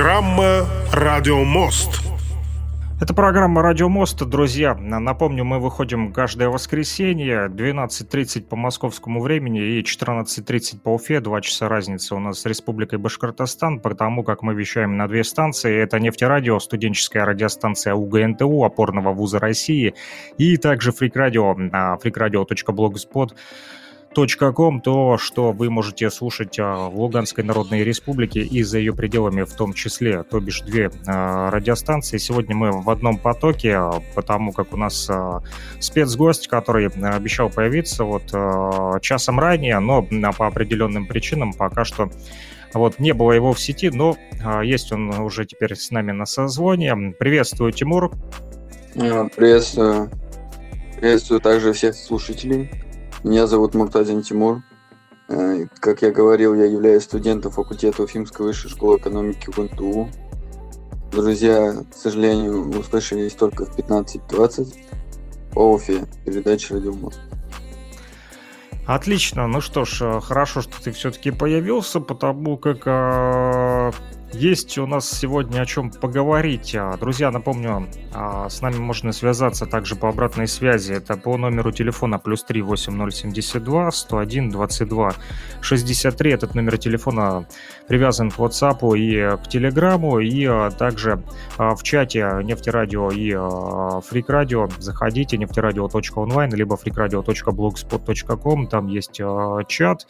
программа «Радио Мост». Это программа «Радио Мост». Друзья, напомню, мы выходим каждое воскресенье, 12.30 по московскому времени и 14.30 по Уфе, два часа разницы у нас с Республикой Башкортостан, потому как мы вещаем на две станции. Это нефтерадио, студенческая радиостанция УГНТУ, опорного вуза России, и также фрик-радио, freakradio.blogspot.com ком, то, что вы можете слушать а, в Луганской Народной Республике и за ее пределами в том числе, то бишь две а, радиостанции. Сегодня мы в одном потоке, а, потому как у нас спецгость, который обещал появиться вот часом ранее, но по определенным причинам пока что вот, не было его в сети, но есть он уже теперь с нами на созвоне. Приветствую, Тимур. Приветствую. Приветствую также всех слушателей. Меня зовут Муртазин Тимур. Э, как я говорил, я являюсь студентом факультета Уфимской высшей школы экономики УНТУ. Друзья, к сожалению, услышались только в 15.20 по Уфе, передача «Радио Мост». Отлично. Ну что ж, э, хорошо, что ты все-таки появился, потому как э, есть у нас сегодня о чем поговорить. А, друзья, напомню, а, с нами можно связаться также по обратной связи. Это по номеру телефона плюс 3 8072 101 22 63. Этот номер телефона привязан к WhatsApp и к Телеграму, и а, также в чате Нефтерадио и Фрик Заходите нефтерадио.онлайн либо freakradio.blogspot.com. Там есть чат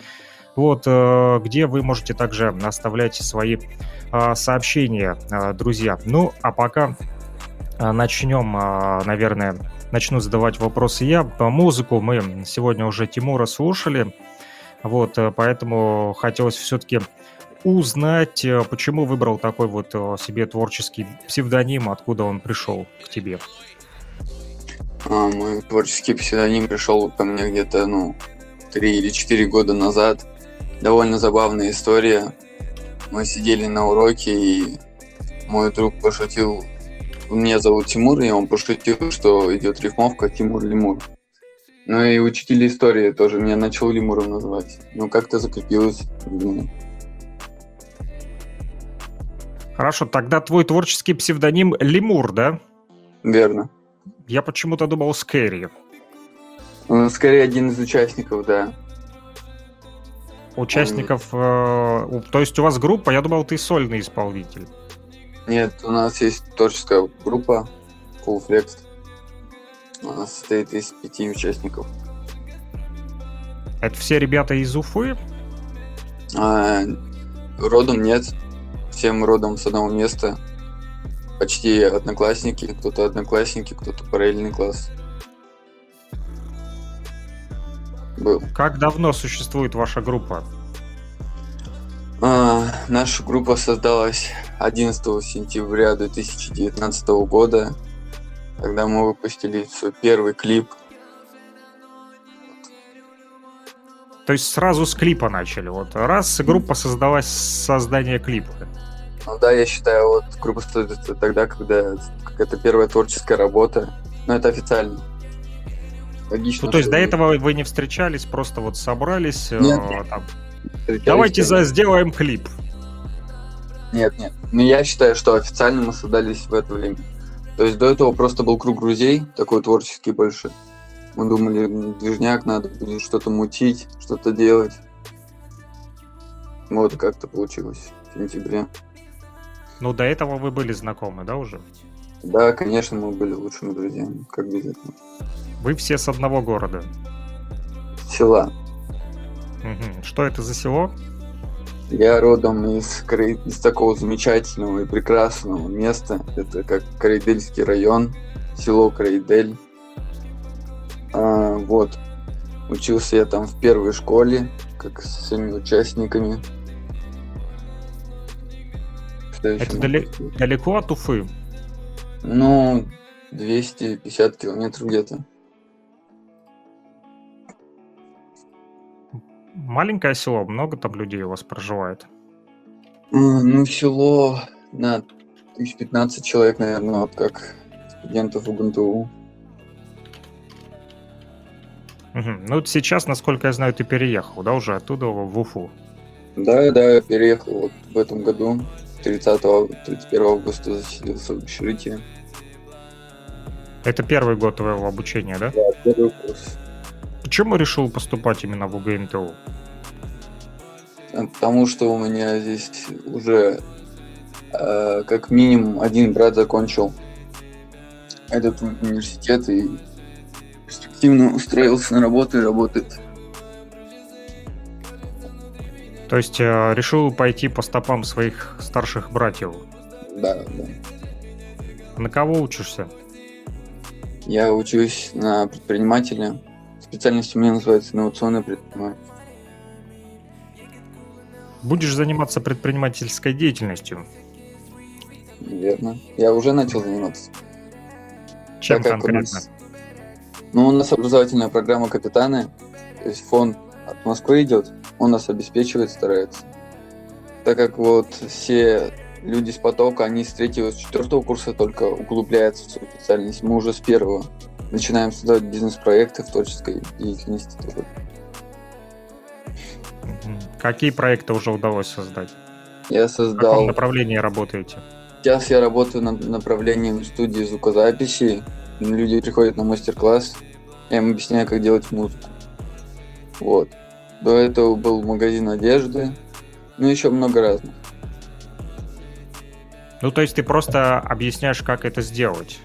вот, э, где вы можете также оставлять свои а, сообщения, а, друзья. Ну, а пока а, начнем, наверное, начну задавать вопросы я. По музыку мы сегодня уже Тимура слушали, вот, э, поэтому хотелось все-таки узнать, э, почему выбрал такой вот себе творческий псевдоним, откуда он пришел к тебе. А, мой творческий псевдоним пришел ко мне где-то, ну, три или четыре года назад довольно забавная история. Мы сидели на уроке, и мой друг пошутил, меня зовут Тимур, и он пошутил, что идет рифмовка Тимур Лемур. Ну и учитель истории тоже меня начал Лемуром называть. Ну как-то закрепилось. Хорошо, тогда твой творческий псевдоним Лемур, да? Верно. Я почему-то думал Скэри. Скорее один из участников, да участников, э, то есть у вас группа, я думал, ты сольный исполнитель. Нет, у нас есть творческая группа Full Flex. Она состоит из пяти участников. Это все ребята из Уфы? А, родом нет. Всем родом с одного места. Почти одноклассники. Кто-то одноклассники, кто-то параллельный класс. Был. Как давно существует ваша группа? А, наша группа создалась 11 сентября 2019 года, когда мы выпустили свой первый клип. То есть сразу с клипа начали. Вот раз группа создалась с создания клипа. Ну да, я считаю, вот группа создается тогда, когда это первая творческая работа. Но это официально. Логично. Ну, то есть до этого вы не встречались, просто вот собрались. Э, нет, э, там, Давайте за, сделаем клип. Нет, нет. Ну, я считаю, что официально мы создались в это время. То есть до этого просто был круг друзей, такой творческий больше. Мы думали, движняк, надо будет что-то мутить, что-то делать. Вот как-то получилось в сентябре. Ну, до этого вы были знакомы, да, уже? Да, конечно, мы были лучшими друзьями, как без этого. Вы все с одного города? Села. Угу. Что это за село? Я родом из, из такого замечательного и прекрасного места. Это как Крайдельский район, село Крайдель. А, вот. Учился я там в первой школе, как с всеми участниками. Это дали- далеко от Уфы? Ну, 250 километров где-то. Маленькое село, много там людей у вас проживает? Ну, село на тысяч 15 человек, наверное, вот как студентов УГНТУ. Угу. Ну, вот сейчас, насколько я знаю, ты переехал, да, уже оттуда в Уфу? Да, да, я переехал вот в этом году. 30 31 августа заселился в общежитие. Это первый год твоего обучения, да? Да, первый курс. Почему решил поступать именно в УГНТУ? Потому что у меня здесь уже э, как минимум один брат закончил этот университет и перспективно устроился на работу и работает. То есть э, решил пойти по стопам своих старших братьев? Да, да. На кого учишься? Я учусь на предпринимателя. Специальность у меня называется инновационный предприниматель. Будешь заниматься предпринимательской деятельностью? Верно. Я уже начал заниматься. Чем Так конкретно? нас- Ну, у нас образовательная программа «Капитаны», то есть фонд от Москвы идет, он нас обеспечивает, старается. Так как вот все люди с потока, они с третьего, с четвертого курса только углубляются в свою специальность. Мы уже с первого начинаем создавать бизнес-проекты в творческой деятельности. тоже. Какие проекты уже удалось создать? Я В каком создал... направлении работаете? Сейчас я работаю над направлением студии звукозаписи. Люди приходят на мастер-класс, я им объясняю, как делать музыку. Вот. До этого был магазин одежды, ну еще много разных. Ну, то есть ты просто объясняешь, как это сделать?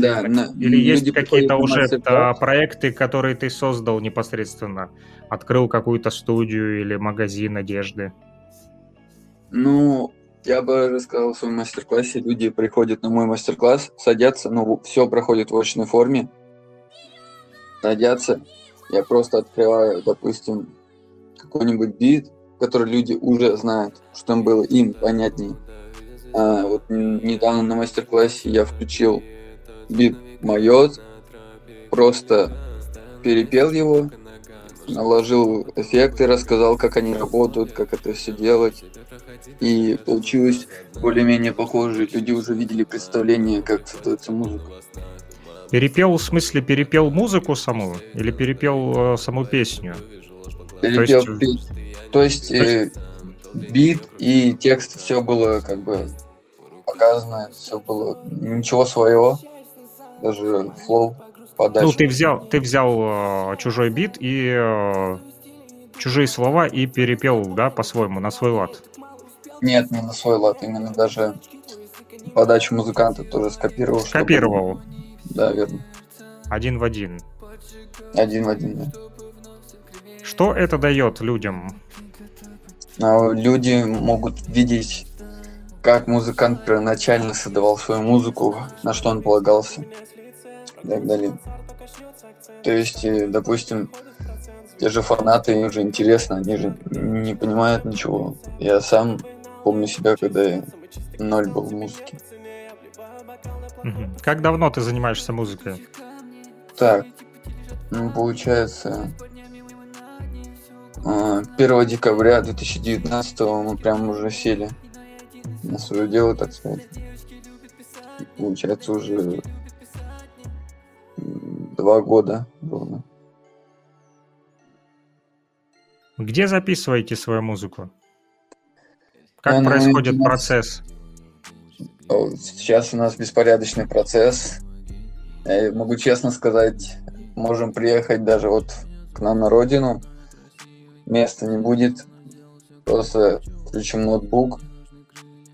Да, на- Или есть какие-то уже мастер-класс. а, проекты, которые ты создал непосредственно? Открыл какую-то студию или магазин одежды? Ну, я бы рассказал в своем мастер-классе. Люди приходят на мой мастер-класс, садятся, ну, все проходит в очной форме. Садятся, я просто открываю, допустим, какой-нибудь бит, который люди уже знают, что им было им понятнее. А, вот недавно на мастер-классе я включил бит «Майот», просто перепел его, наложил эффекты, рассказал, как они работают, как это все делать. И получилось более-менее похоже. Люди уже видели представление, как создается музыка. Перепел, в смысле, перепел музыку саму? Или перепел э, саму песню? Перепел есть- песню. То есть, э, бит и текст все было как бы показано, все было ничего своего, даже флоу, подача. Ну, ты взял, ты взял э, чужой бит и э, чужие слова и перепел, да, по-своему, на свой лад. Нет, не на свой лад, именно даже подачу музыканта тоже скопировал. чтобы- Копировал Да, верно. один в один. Один в один, да. Что это дает людям? А люди могут видеть, как музыкант первоначально создавал свою музыку, на что он полагался и так далее. То есть, э, допустим, те же фанаты, им же интересно, они же не понимают ничего. Я сам помню себя, когда я ноль был в музыке. Как давно ты занимаешься музыкой? Так, ну, получается, а, 1 декабря 2019 мы прям уже сели на свое дело, так сказать. И Получается, уже два года ровно. Где записываете свою музыку? Как Я на происходит интернете. процесс? А Сейчас у нас беспорядочный процесс. Я могу честно сказать, можем приехать даже вот к нам на родину. Места не будет. Просто включим ноутбук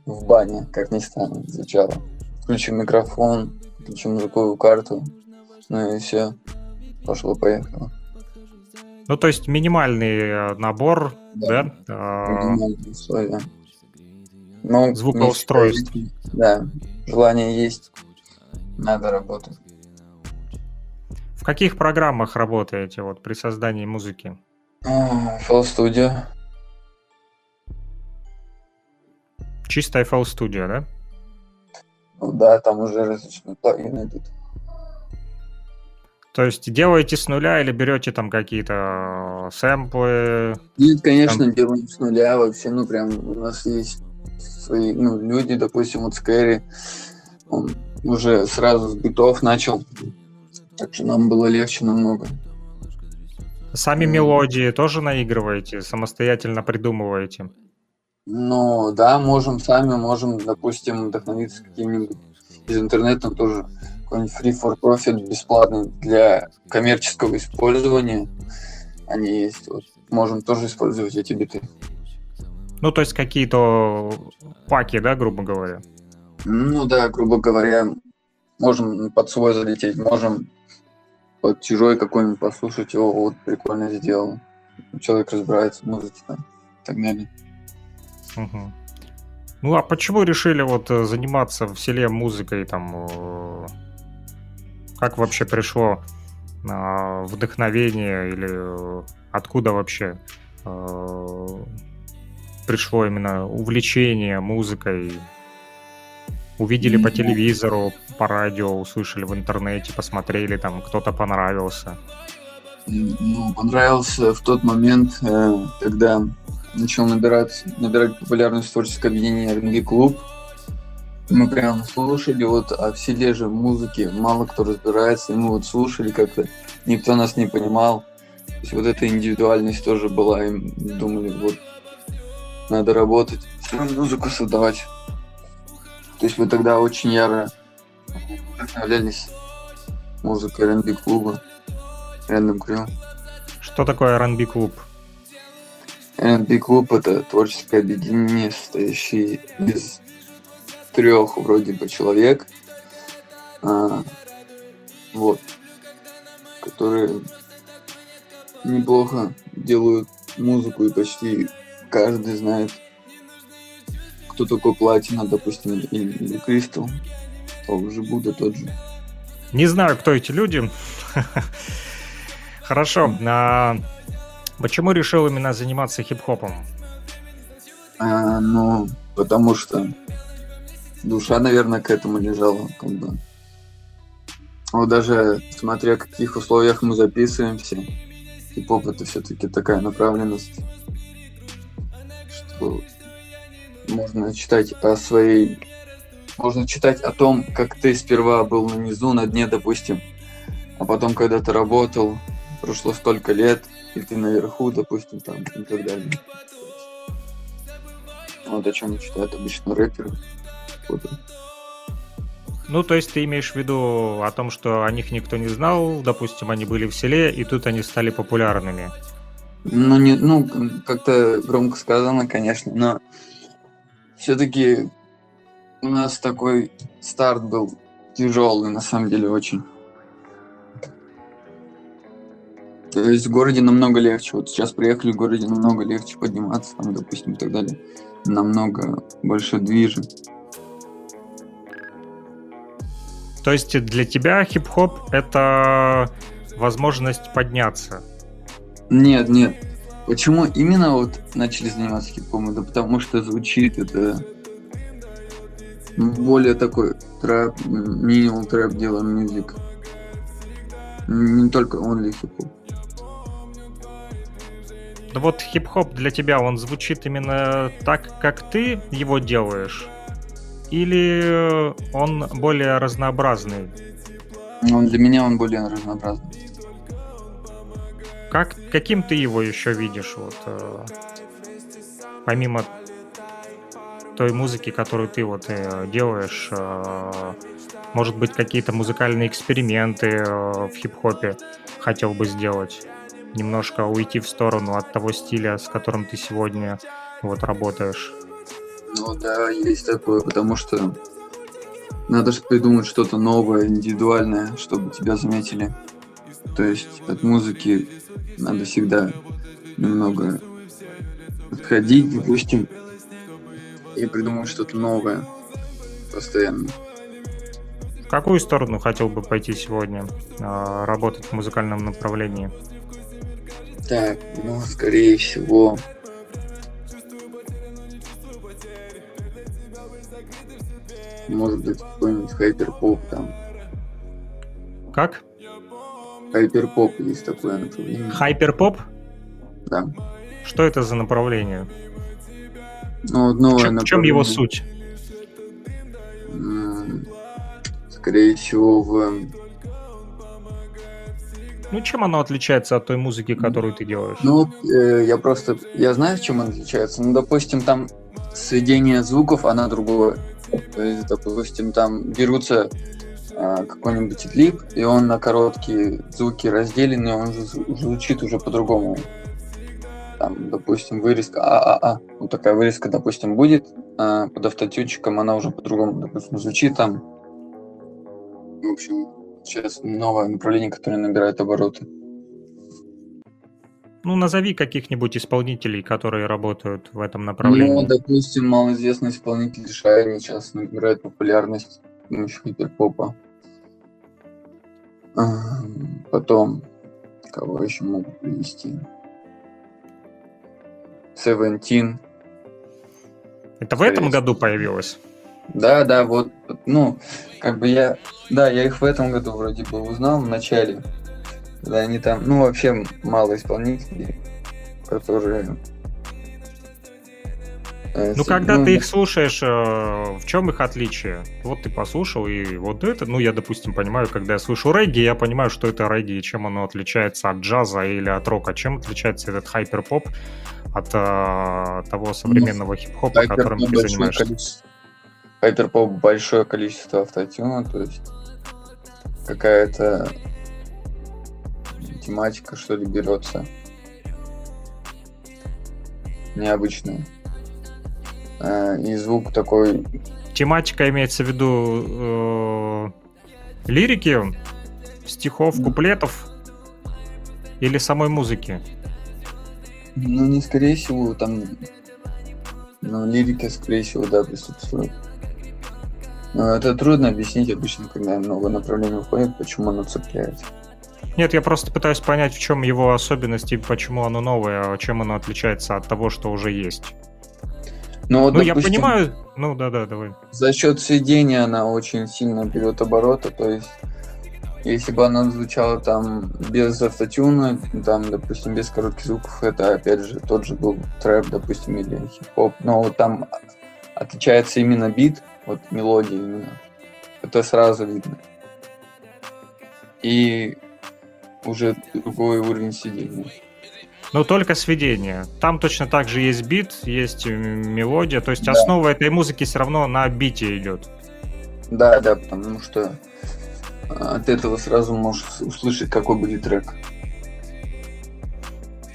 в бане, как ни странно звучало. Включим микрофон, включим звуковую карту. Ну и все. Пошло-поехало. Ну, то есть минимальный э, набор, Да. да? а, Минимальные условия. Но Звукоустройств. Да, желание есть. Надо работать. В каких программах работаете вот при создании музыки? FL Studio. Чисто FL Studio, да? Ну да, там уже различные плагины идут. То есть делаете с нуля или берете там какие-то э, сэмплы? Нет, конечно, делаем с нуля вообще, ну прям у нас есть свои, ну, люди, допустим, вот Скэри, он уже сразу с битов начал, так что нам было легче намного. Сами мелодии тоже наигрываете, самостоятельно придумываете? Ну, да, можем сами, можем, допустим, вдохновиться каким-нибудь из интернета тоже какой-нибудь free for profit бесплатный для коммерческого использования. Они есть. Вот. Можем тоже использовать эти биты. Ну, то есть какие-то паки, да, грубо говоря? Ну да, грубо говоря, можем под свой залететь, можем под чужой какой-нибудь послушать, его вот прикольно сделал. Человек разбирается в музыке там и так далее. Угу. Ну а почему решили вот э, заниматься в селе музыкой там? Э, как вообще пришло а, вдохновение или э, откуда вообще пришло именно увлечение музыкой? Увидели по телевизору, по радио, услышали в интернете, посмотрели, там кто-то понравился. Ну, понравился в тот момент, когда начал набирать, набирать популярность творческое объединение R&B клуб. Мы прям слушали, вот, а в селе же музыки мало кто разбирается, и мы вот слушали как-то, никто нас не понимал. То есть вот эта индивидуальность тоже была, и думали, вот, надо работать, свою музыку создавать. То есть мы тогда очень яро вдохновлялись музыкой R&B клуба, Random Crew. Что такое R&B клуб? R&B клуб это творческое объединение, состоящее из трех вроде бы человек, а, вот, которые неплохо делают музыку и почти каждый знает, кто такой Платина, допустим, или, или Кристал, тот же Будда, тот же. Не знаю, кто эти люди. Хорошо. Почему решил именно заниматься хип-хопом? А, ну, потому что душа, наверное, к этому лежала, как бы. Вот даже смотря в каких условиях мы записываемся, хип-хоп это все-таки такая направленность, что можно читать о своей... Можно читать о том, как ты сперва был на низу, на дне, допустим, а потом, когда ты работал, прошло столько лет, и ты наверху, допустим, там и так далее. Вот о чем читают обычно рэперы. Вот. Ну, то есть ты имеешь в виду о том, что о них никто не знал, допустим, они были в селе, и тут они стали популярными. Ну, не, ну, как-то громко сказано, конечно, но все-таки у нас такой старт был тяжелый, на самом деле, очень. То есть в городе намного легче. Вот сейчас приехали в городе намного легче подниматься, там, допустим, и так далее. Намного больше движа. То есть для тебя хип-хоп это возможность подняться? Нет, нет. Почему именно вот начали заниматься хип-хопом? Да потому что звучит это более такой трэп, минимал трэп делаем мюзик. Не только only хип-хоп. Ну вот хип-хоп для тебя, он звучит именно так, как ты его делаешь? Или он более разнообразный? Ну, для меня он более разнообразный. Как, каким ты его еще видишь? Вот, э, помимо той музыки, которую ты вот э, делаешь, э, может быть, какие-то музыкальные эксперименты э, в хип-хопе хотел бы сделать? Немножко уйти в сторону от того стиля, с которым ты сегодня вот работаешь? Ну да, есть такое, потому что надо же придумать что-то новое, индивидуальное, чтобы тебя заметили. То есть от музыки надо всегда немного отходить, допустим, и придумать что-то новое постоянно. В какую сторону хотел бы пойти сегодня а, работать в музыкальном направлении? Так, ну, скорее всего... Может быть, какой-нибудь hyperpop там. Как? Hyperpop есть такое направление. Hyperpop? Да. Что это за направление? Ну, новое в, чем, в чем его суть? Скорее всего, в ну, чем оно отличается от той музыки, которую ты делаешь? Ну, э, я просто, я знаю, чем оно отличается. Ну, допустим, там сведение звуков, она другое. То есть, допустим, там берутся а, какой-нибудь клип, и он на короткие звуки разделенный, он же звучит уже по-другому. Там, допустим, вырезка ААА. Вот такая вырезка, допустим, будет. А под автотюнчиком она уже по-другому, допустим, звучит там. В общем, сейчас новое направление, которое набирает обороты. Ну, назови каких-нибудь исполнителей, которые работают в этом направлении. Ну, допустим, малоизвестный исполнитель Шайни сейчас набирает популярность с помощью гиперпопа. Потом, кого еще могу привести? Seventeen. Это в этом году появилось? Да, да, вот, ну, как бы я, да, я их в этом году вроде бы узнал в начале. Да, они там, ну, вообще мало исполнителей, которые... Э, ну, когда ну, ты их слушаешь, э, в чем их отличие? Вот ты послушал, и вот это, ну, я, допустим, понимаю, когда я слышу регги, я понимаю, что это регги, и чем оно отличается от джаза или от рока, чем отличается этот хайпер-поп от а, того современного ну, хип-хопа, которым ты занимаешься? Количество. Хайпер-поп большое количество автотюна, то есть какая-то тематика, что ли, берется. Необычная. Э, и звук такой... Тематика имеется в виду э, лирики, стихов, куплетов или самой музыки? Ну, не скорее всего, там... Ну, лирика, скорее всего, да, присутствует. Но это трудно объяснить обычно, когда много направлений уходит, почему оно цепляет. Нет, я просто пытаюсь понять, в чем его особенности, почему оно новое, а чем оно отличается от того, что уже есть. Ну, вот, ну допустим, я понимаю, ну да-да, давай. За счет сведения она очень сильно берет обороты, то есть если бы она звучала там без автотюна, там, допустим, без коротких звуков, это опять же тот же был трэп, допустим, или хип-хоп, но вот там отличается именно бит, вот мелодия именно. Это сразу видно. И уже другой уровень сидения. Но только сведение. Там точно так же есть бит, есть мелодия. То есть да. основа этой музыки все равно на бите идет. Да, да, потому что а, от этого сразу можешь услышать, какой будет трек.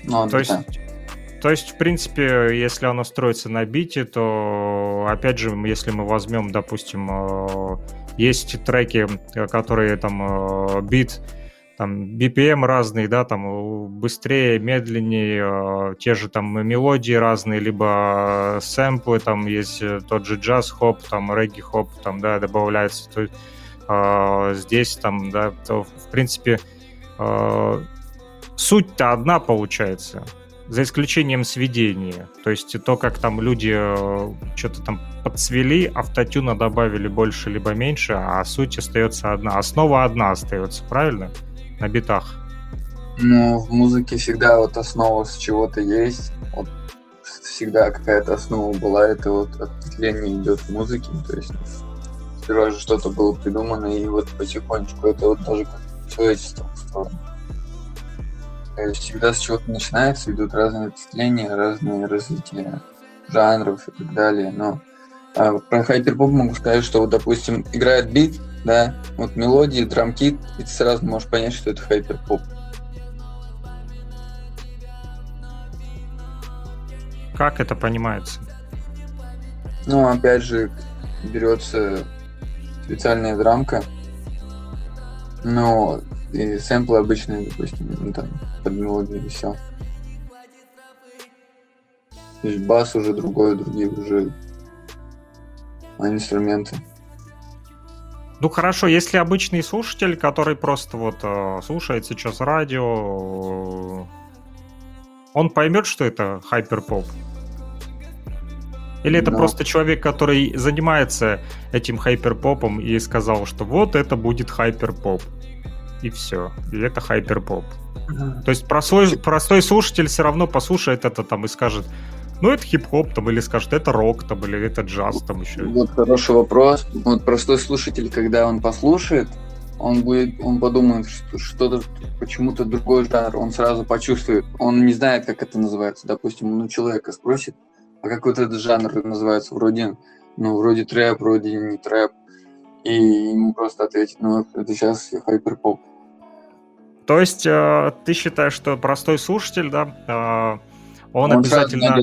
Ну, то, да. есть, то есть, в принципе, если оно строится на бите, то, опять же, если мы возьмем, допустим, э, есть треки, которые там э, бит там BPM разные, да, там быстрее, медленнее, э, те же там мелодии разные, либо сэмплы, там есть э, тот же джаз-хоп, там регги-хоп, там, да, добавляется. То, э, здесь там, да, то, в принципе, э, суть-то одна получается, за исключением сведения. То есть то, как там люди э, что-то там подцвели, автотюна добавили больше либо меньше, а суть остается одна. Основа одна остается, правильно? на битах? Ну, в музыке всегда вот основа с чего-то есть. Вот всегда какая-то основа была, это вот ответвление идет в музыке. То есть сперва же что-то было придумано, и вот потихонечку это вот даже как человечество всегда с чего-то начинается, идут разные ответвления, разные развития жанров и так далее. Но а про hyperpop могу сказать, что вот, допустим, играет бит, да, вот мелодии, drum kit, и ты сразу можешь понять, что это hyperpop. Как это понимается? Ну, опять же, берется специальная драмка, но и сэмплы обычные, допустим, ну, там, под мелодию все. То есть бас уже другой, другие уже инструменты. Ну хорошо, если обычный слушатель, который просто вот э, слушает сейчас радио, он поймет, что это hyperpop? Или это Но... просто человек, который занимается этим hyperpop ом и сказал, что вот это будет hyperpop. И все. И это hyperpop. То есть простой, простой слушатель все равно послушает это там и скажет, ну, это хип-хоп там, или скажет, это рок там, или это джаз там еще. Вот хороший вопрос. Вот простой слушатель, когда он послушает, он будет, он подумает, что что-то, почему-то другой жанр, он сразу почувствует. Он не знает, как это называется. Допустим, он у человека спросит, а как вот этот жанр называется, вроде, ну, вроде трэп, вроде не трэп. И ему просто ответить, ну, это сейчас хайперпоп. То есть э, ты считаешь, что простой слушатель, да, э, он, он обязательно,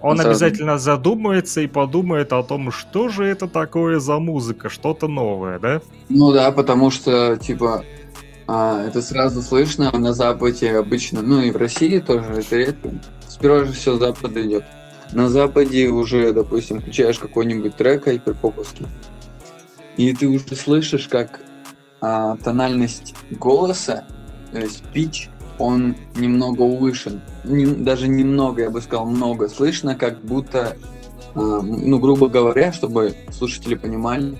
он, он обязательно задумается и подумает о том, что же это такое за музыка, что-то новое, да? Ну да, потому что типа а, это сразу слышно на Западе обычно, ну и в России тоже это редко. Сперва же все с Запада идет. На Западе уже, допустим, включаешь какой-нибудь трек хайперпоповский, и ты уже слышишь, как а, тональность голоса, то есть пич, он немного увышен. Не, даже немного, я бы сказал, много. Слышно, как будто, а, ну, грубо говоря, чтобы слушатели понимали,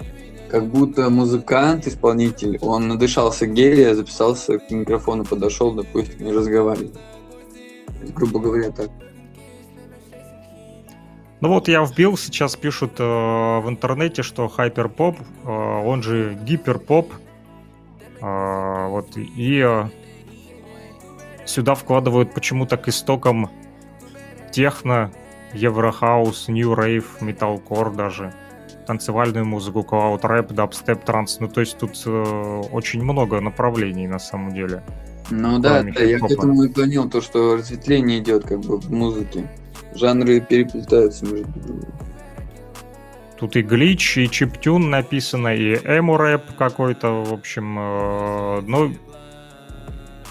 как будто музыкант, исполнитель, он надышался гелия, записался к микрофону, подошел, допустим, и разговаривал. Грубо говоря, так. Ну вот я вбил, сейчас пишут э, в интернете, что хайперпоп, э, он же гиперпоп, э, вот, и э, сюда вкладывают почему-то к истокам техно, еврохаус, нью рейв, металкор даже танцевальную музыку, клауд рэп, дабстеп, транс. Ну, то есть тут э, очень много направлений на самом деле. Ну да, да я к этому и клонил, то, что разветвление идет как бы в музыке. Жанры переплетаются между собой. Тут и глич, и чиптюн написано, и эмо-рэп какой-то, в общем. Э, ну,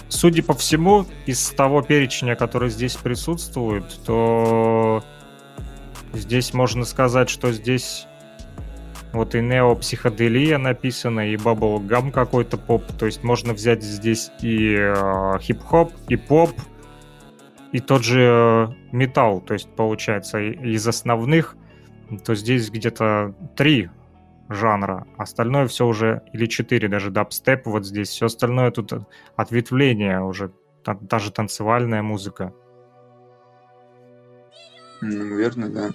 судя по всему, из того перечня, который здесь присутствует, то здесь можно сказать, что здесь вот и неопсиходелия написано, и баблгам какой-то поп. То есть можно взять здесь и э, хип-хоп, и поп, и тот же э, металл. То есть получается из основных, то здесь где-то три жанра. Остальное все уже, или четыре даже, дабстеп вот здесь. Все остальное тут ответвление уже, даже танцевальная музыка. Ну, верно, да.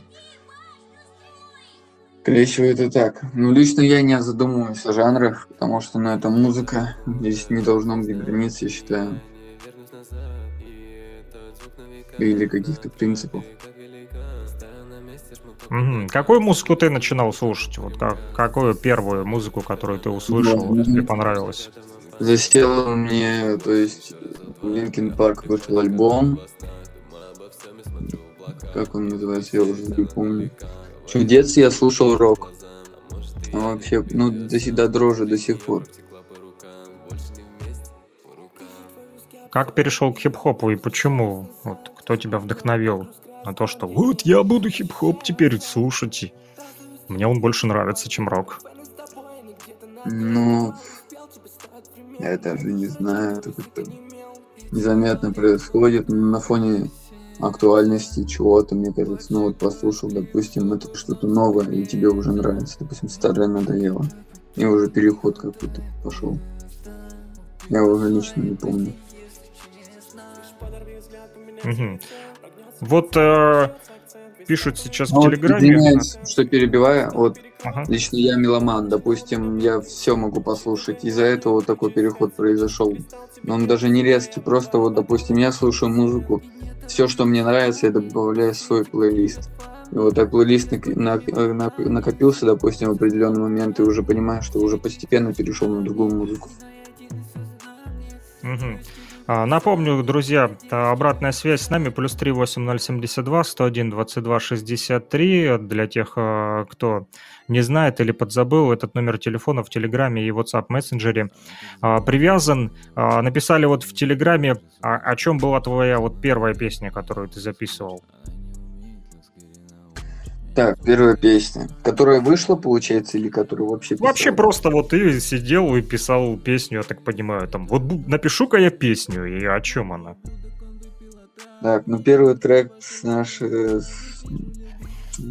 Скорее всего, это так. Ну, лично я не задумываюсь о жанрах, потому что, ну, это музыка. Здесь не должно быть границ, я считаю. Или каких-то принципов. Угу. Какую музыку ты начинал слушать? Вот как, какую первую музыку, которую ты услышал, да, вот, тебе понравилась? Засела мне, то есть, Linkin Park вышел альбом. Как он называется, я уже не помню. В детстве я слушал рок. А вообще, ну, до, до дрожи до сих пор. Как перешел к хип-хопу и почему? Вот кто тебя вдохновил на то, что вот я буду хип-хоп теперь слушать. Мне он больше нравится, чем рок. Ну, я даже не знаю, это как-то незаметно происходит на фоне актуальности чего-то, мне кажется. Ну вот послушал, допустим, это что-то новое, и тебе уже нравится. Допустим, старое надоело. И уже переход какой-то пошел. Я уже лично не помню. Угу. Вот э, пишут сейчас ну, в Телеграме. Извиняюсь, что перебиваю. Вот ага. лично я меломан, допустим, я все могу послушать. Из-за этого вот такой переход произошел. Но он даже не резкий, просто вот, допустим, я слушаю музыку, все, что мне нравится, я добавляю в свой плейлист. И вот так плейлист накопился, допустим, в определенный момент, и уже понимаю, что уже постепенно перешел на другую музыку. Угу. Напомню, друзья, обратная связь с нами плюс 38072 101 22 63 для тех, а, кто не знает или подзабыл, этот номер телефона в Телеграме и WhatsApp мессенджере а, привязан. Написали вот в Телеграме, о чем была твоя вот первая песня, которую ты записывал. Так, первая песня. Которая вышла, получается, или которую вообще писал? Вообще просто вот ты сидел и писал песню, я так понимаю, там, вот напишу-ка я песню, и о чем она? Так, ну первый трек с нашей...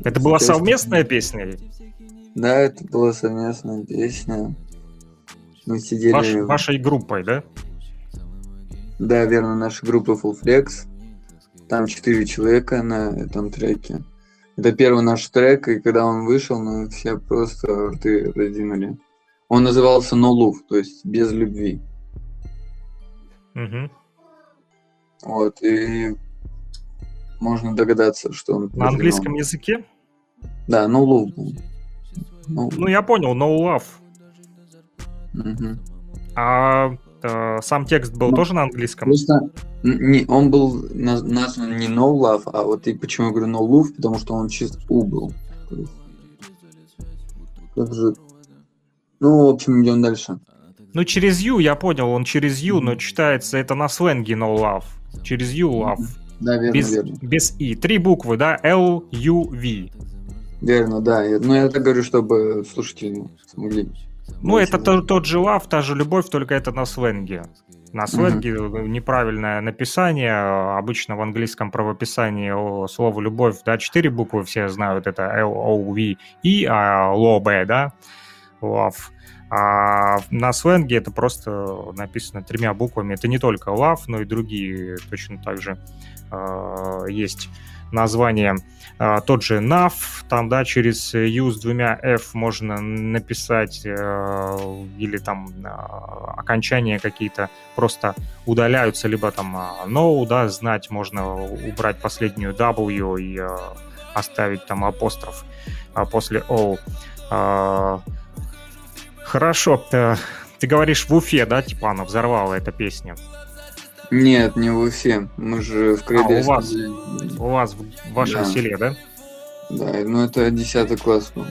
Это была совместная песня? Да, это была совместная песня. Мы сидели... Ваш, вашей группой, да? Да, верно, нашей группы Full Flex. Там четыре человека на этом треке. Это первый наш трек, и когда он вышел, мы все просто рты разинули. Он назывался No Love, то есть без любви. Угу. Вот, и можно догадаться, что он... На английском языке? Да, no love был. No... Ну, я понял, no love. Угу. А э, сам текст был ну, тоже на английском? Просто не, он был назван не no love, а вот и почему я говорю no love, потому что он чисто у был. Как же... Ну, в общем, идем дальше. Ну, через U, я понял, он через U, но читается это на сленге no love. Через U love. Да, верно, без, верно. Без И. Три буквы, да? L, U, V. Верно, да. Ну, я так говорю, чтобы слушатели смогли. Ну, это тот, тот же love, та же любовь, только это на сленге. На сленге uh-huh. неправильное написание. Обычно в английском правописании слово «любовь», да, четыре буквы все знают, это L-O-V, и а, love, да, love. А на сленге это просто написано тремя буквами. Это не только love, но и другие точно так же э, есть названия. Э, тот же nav, там, да, через U с двумя F можно написать э, или там э, окончания какие-то просто удаляются, либо там э, no, да, знать можно убрать последнюю W и э, оставить там апостроф э, после O. Э, Хорошо. Ты говоришь в Уфе, да, типа она взорвала эта песня? Нет, не в Уфе. Мы же в Крыле. А, у вас, у вас в вашем да. селе, да? Да, ну это 10 класс был.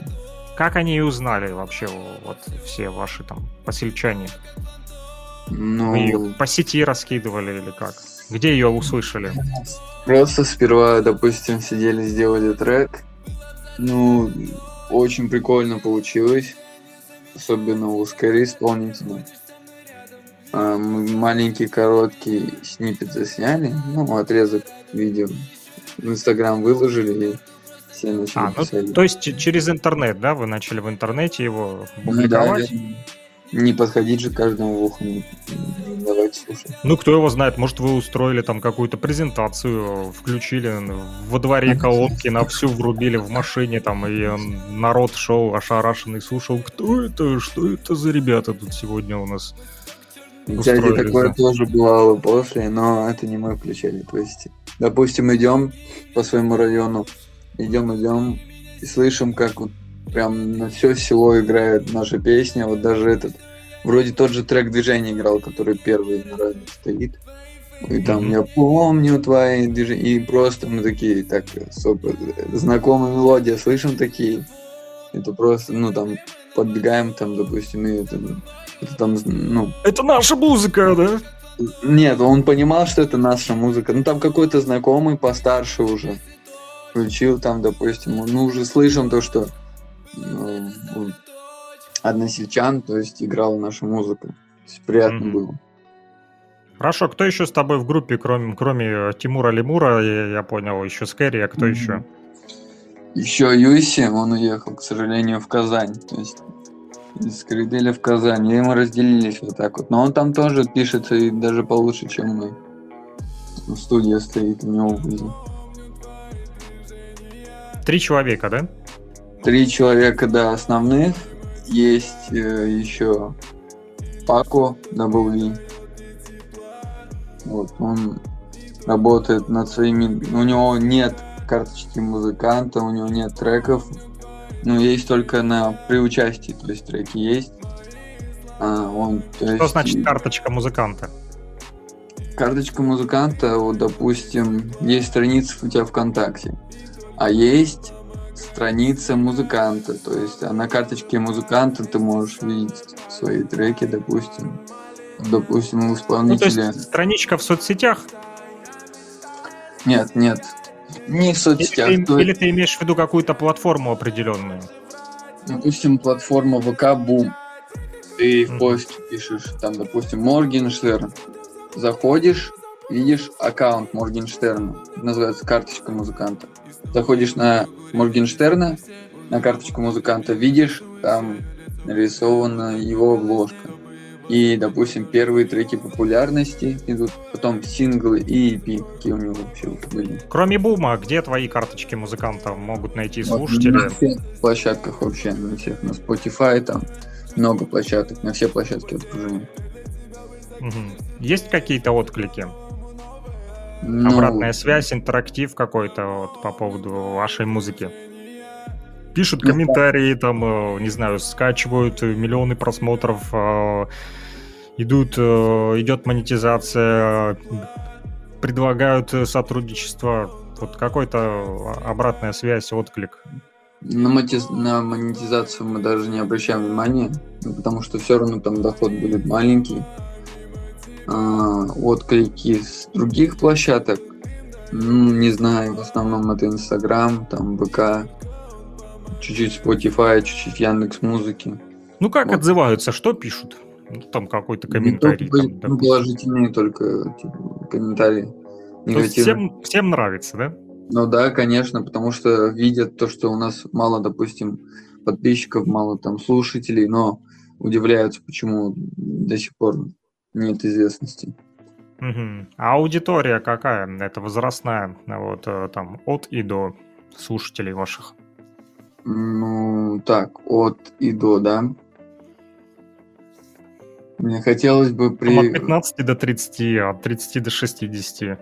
Как они и узнали вообще, вот все ваши там посельчане? Ну... Вы ее по сети раскидывали или как? Где ее услышали? Просто сперва, допустим, сидели, сделали трек. Ну, очень прикольно получилось особенно у Скайри исполнителя. А, маленький короткий снипет засняли, ну, отрезок видео в Инстаграм выложили и все начали а, ну, То есть через интернет, да, вы начали в интернете его публиковать? Ну, да, не подходить же каждому в ухо, давайте слушать. Ну, кто его знает, может, вы устроили там какую-то презентацию, включили во дворе колонки, на всю врубили в машине, там, и народ шел ошарашенный, слушал, кто это, что это за ребята тут сегодня у нас Кстати, такое тоже бывало после, но это не мы включали. То есть, допустим, идем по своему району, идем, идем, и слышим, как вот прям на все село играет наша песня. Вот даже этот, вроде тот же трек движения играл, который первый на радио стоит. И там mm-hmm. я помню твои движения. И просто мы такие, так, супер, знакомая мелодия, слышим такие. Это просто, ну там, подбегаем там, допустим, и это, это там, ну... Это наша музыка, да? Нет, он понимал, что это наша музыка. Ну там какой-то знакомый постарше уже включил там, допустим, ну уже слышим то, что ну, односельчан, то есть играл нашу музыку. приятно mm-hmm. было. Хорошо, кто еще с тобой в группе, кроме, кроме Тимура Лемура, я, я понял, еще Скэри, а кто mm-hmm. еще? Еще Юси, он уехал, к сожалению, в Казань. То есть из Крыделя в Казань. И мы разделились вот так вот. Но он там тоже пишется и даже получше, чем мы. Студия стоит у него в Три человека, да? Три человека, да, основных. Есть э, еще Пако WV. Вот, он работает над своими... У него нет карточки музыканта, у него нет треков. Но есть только на при участии, то есть треки есть. А, он, то Что есть... значит карточка музыканта? Карточка музыканта, вот, допустим, есть страница у тебя ВКонтакте, а есть страница музыканта. То есть а на карточке музыканта ты можешь видеть свои треки, допустим. Допустим, у исполнителя... Ну, то есть страничка в соцсетях? Нет, нет. Не в соцсетях. Или, ты, или ты имеешь в виду какую-то платформу определенную? Допустим, платформа ВК Бум. Ты в поиске пишешь, там, допустим, Моргенштерн. Заходишь, видишь аккаунт Моргенштерна. Называется карточка музыканта заходишь на Моргенштерна, на карточку музыканта, видишь, там нарисована его обложка. И, допустим, первые треки популярности идут, потом синглы и EP, какие у него вообще были. Кроме Бума, где твои карточки музыканта могут найти слушатели? Вот на всех площадках вообще, на всех, на Spotify там много площадок, на все площадки отгружены. Угу. Есть какие-то отклики? ну... обратная связь, интерактив какой-то вот по поводу вашей музыки? Пишут ну, комментарии, там, э, не знаю, скачивают миллионы просмотров, э, идут, э, идет монетизация, предлагают сотрудничество, вот какой-то обратная связь, отклик. На, мотиз... на монетизацию мы даже не обращаем внимания, потому что все равно там доход будет маленький. А, отклики с других площадок, ну, не знаю, в основном это Инстаграм, там ВК, чуть-чуть Spotify, чуть-чуть Яндекс Музыки. Ну как вот. отзываются, что пишут? Ну, там какой-то комментарий. Ну, там, положительные только типа, комментарии. Есть всем, всем нравится, да? Ну да, конечно, потому что видят то, что у нас мало, допустим, подписчиков, мало там слушателей, но удивляются, почему до сих пор нет известности. Угу. А аудитория какая? Это возрастная, вот э, там от и до слушателей ваших? Ну, так, от и до, да. Мне хотелось бы при... Там от 15 до 30, а от 30 до 60.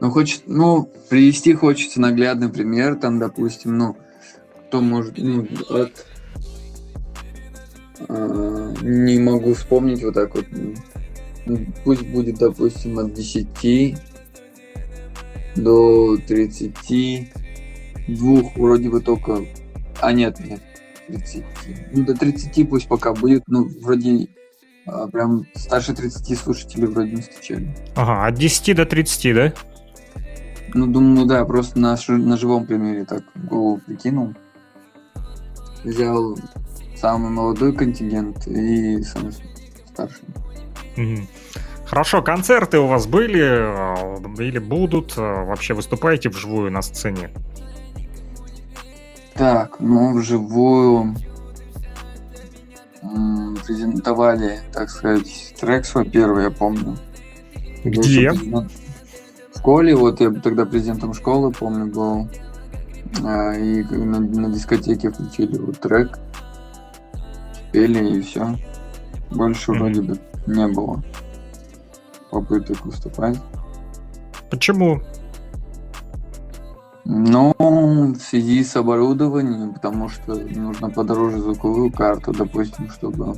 Ну, хочет, ну, привести хочется наглядный пример, там, допустим, ну, кто может, ну, от... А, не могу вспомнить вот так вот. Ну, пусть будет, допустим, от 10 до 30 двух вроде бы только... А нет, нет, 30. Ну, до 30 пусть пока будет, ну, вроде а, прям старше 30 слушателей вроде не встречали. Ага, от 10 до 30, да? Ну, думаю, да, просто на, на живом примере так голову прикинул. Взял самый молодой контингент и самый старший. Хорошо, концерты у вас были э, или будут? Э, вообще выступаете вживую на сцене? Так, ну, вживую презентовали, так сказать, трек свой первый, я помню. Где? В школе, вот я тогда президентом школы, помню, был. А, и на, на дискотеке включили вот трек, пели и все. Больше mm-hmm. вроде бы не было попыток выступать. Почему? Ну, в связи с оборудованием, потому что нужно подороже звуковую карту, допустим, чтобы...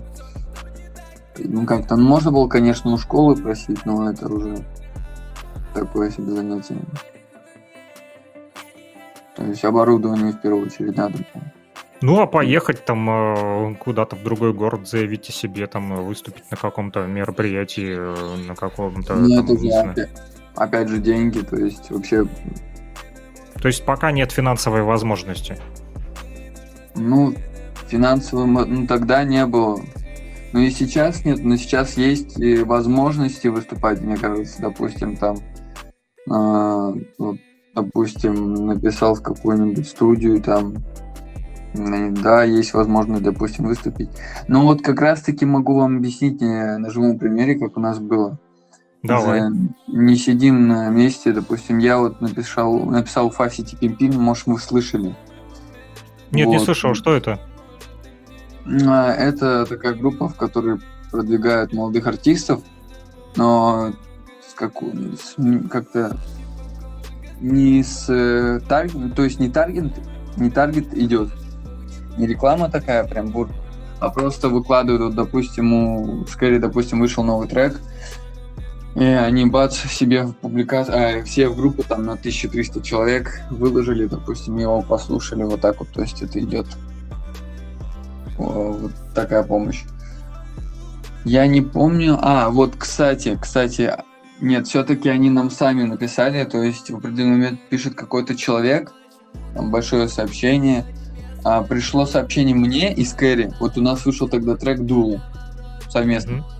Ну, как-то ну, можно было, конечно, у школы просить, но это уже такое себе занятие. То есть оборудование в первую очередь надо Ну, а поехать там э, куда-то в другой город, заявить о себе, там выступить на каком-то мероприятии, э, на каком-то... Нет, там, это же опять, опять же деньги, то есть вообще то есть пока нет финансовой возможности? Ну, финансовой, ну тогда не было. Ну и сейчас нет, но сейчас есть возможности выступать, мне кажется, допустим, там, э, вот, допустим, написал в какую-нибудь студию, там, да, есть возможность, допустим, выступить. Но вот как раз-таки могу вам объяснить на живом примере, как у нас было. Давай. Не сидим на месте, допустим, я вот написал, написал Фасити Пимпин, может, вы слышали. Нет, вот. не слышал, что это? А, это такая группа, в которой продвигают молодых артистов, но как, как-то не с э, таргет, то есть не таргет, не таргет идет, не реклама такая прям бур, а просто выкладывают, вот, допустим, у, скорее, допустим, вышел новый трек, и они бац себе в публикацию, а, все в группу там на 1300 человек выложили, допустим, его послушали вот так вот, то есть это идет вот такая помощь. Я не помню, а вот кстати, кстати, нет, все-таки они нам сами написали, то есть в определенный момент пишет какой-то человек, там большое сообщение, а, пришло сообщение мне из Кэрри, вот у нас вышел тогда трек Дул совместно. Mm-hmm.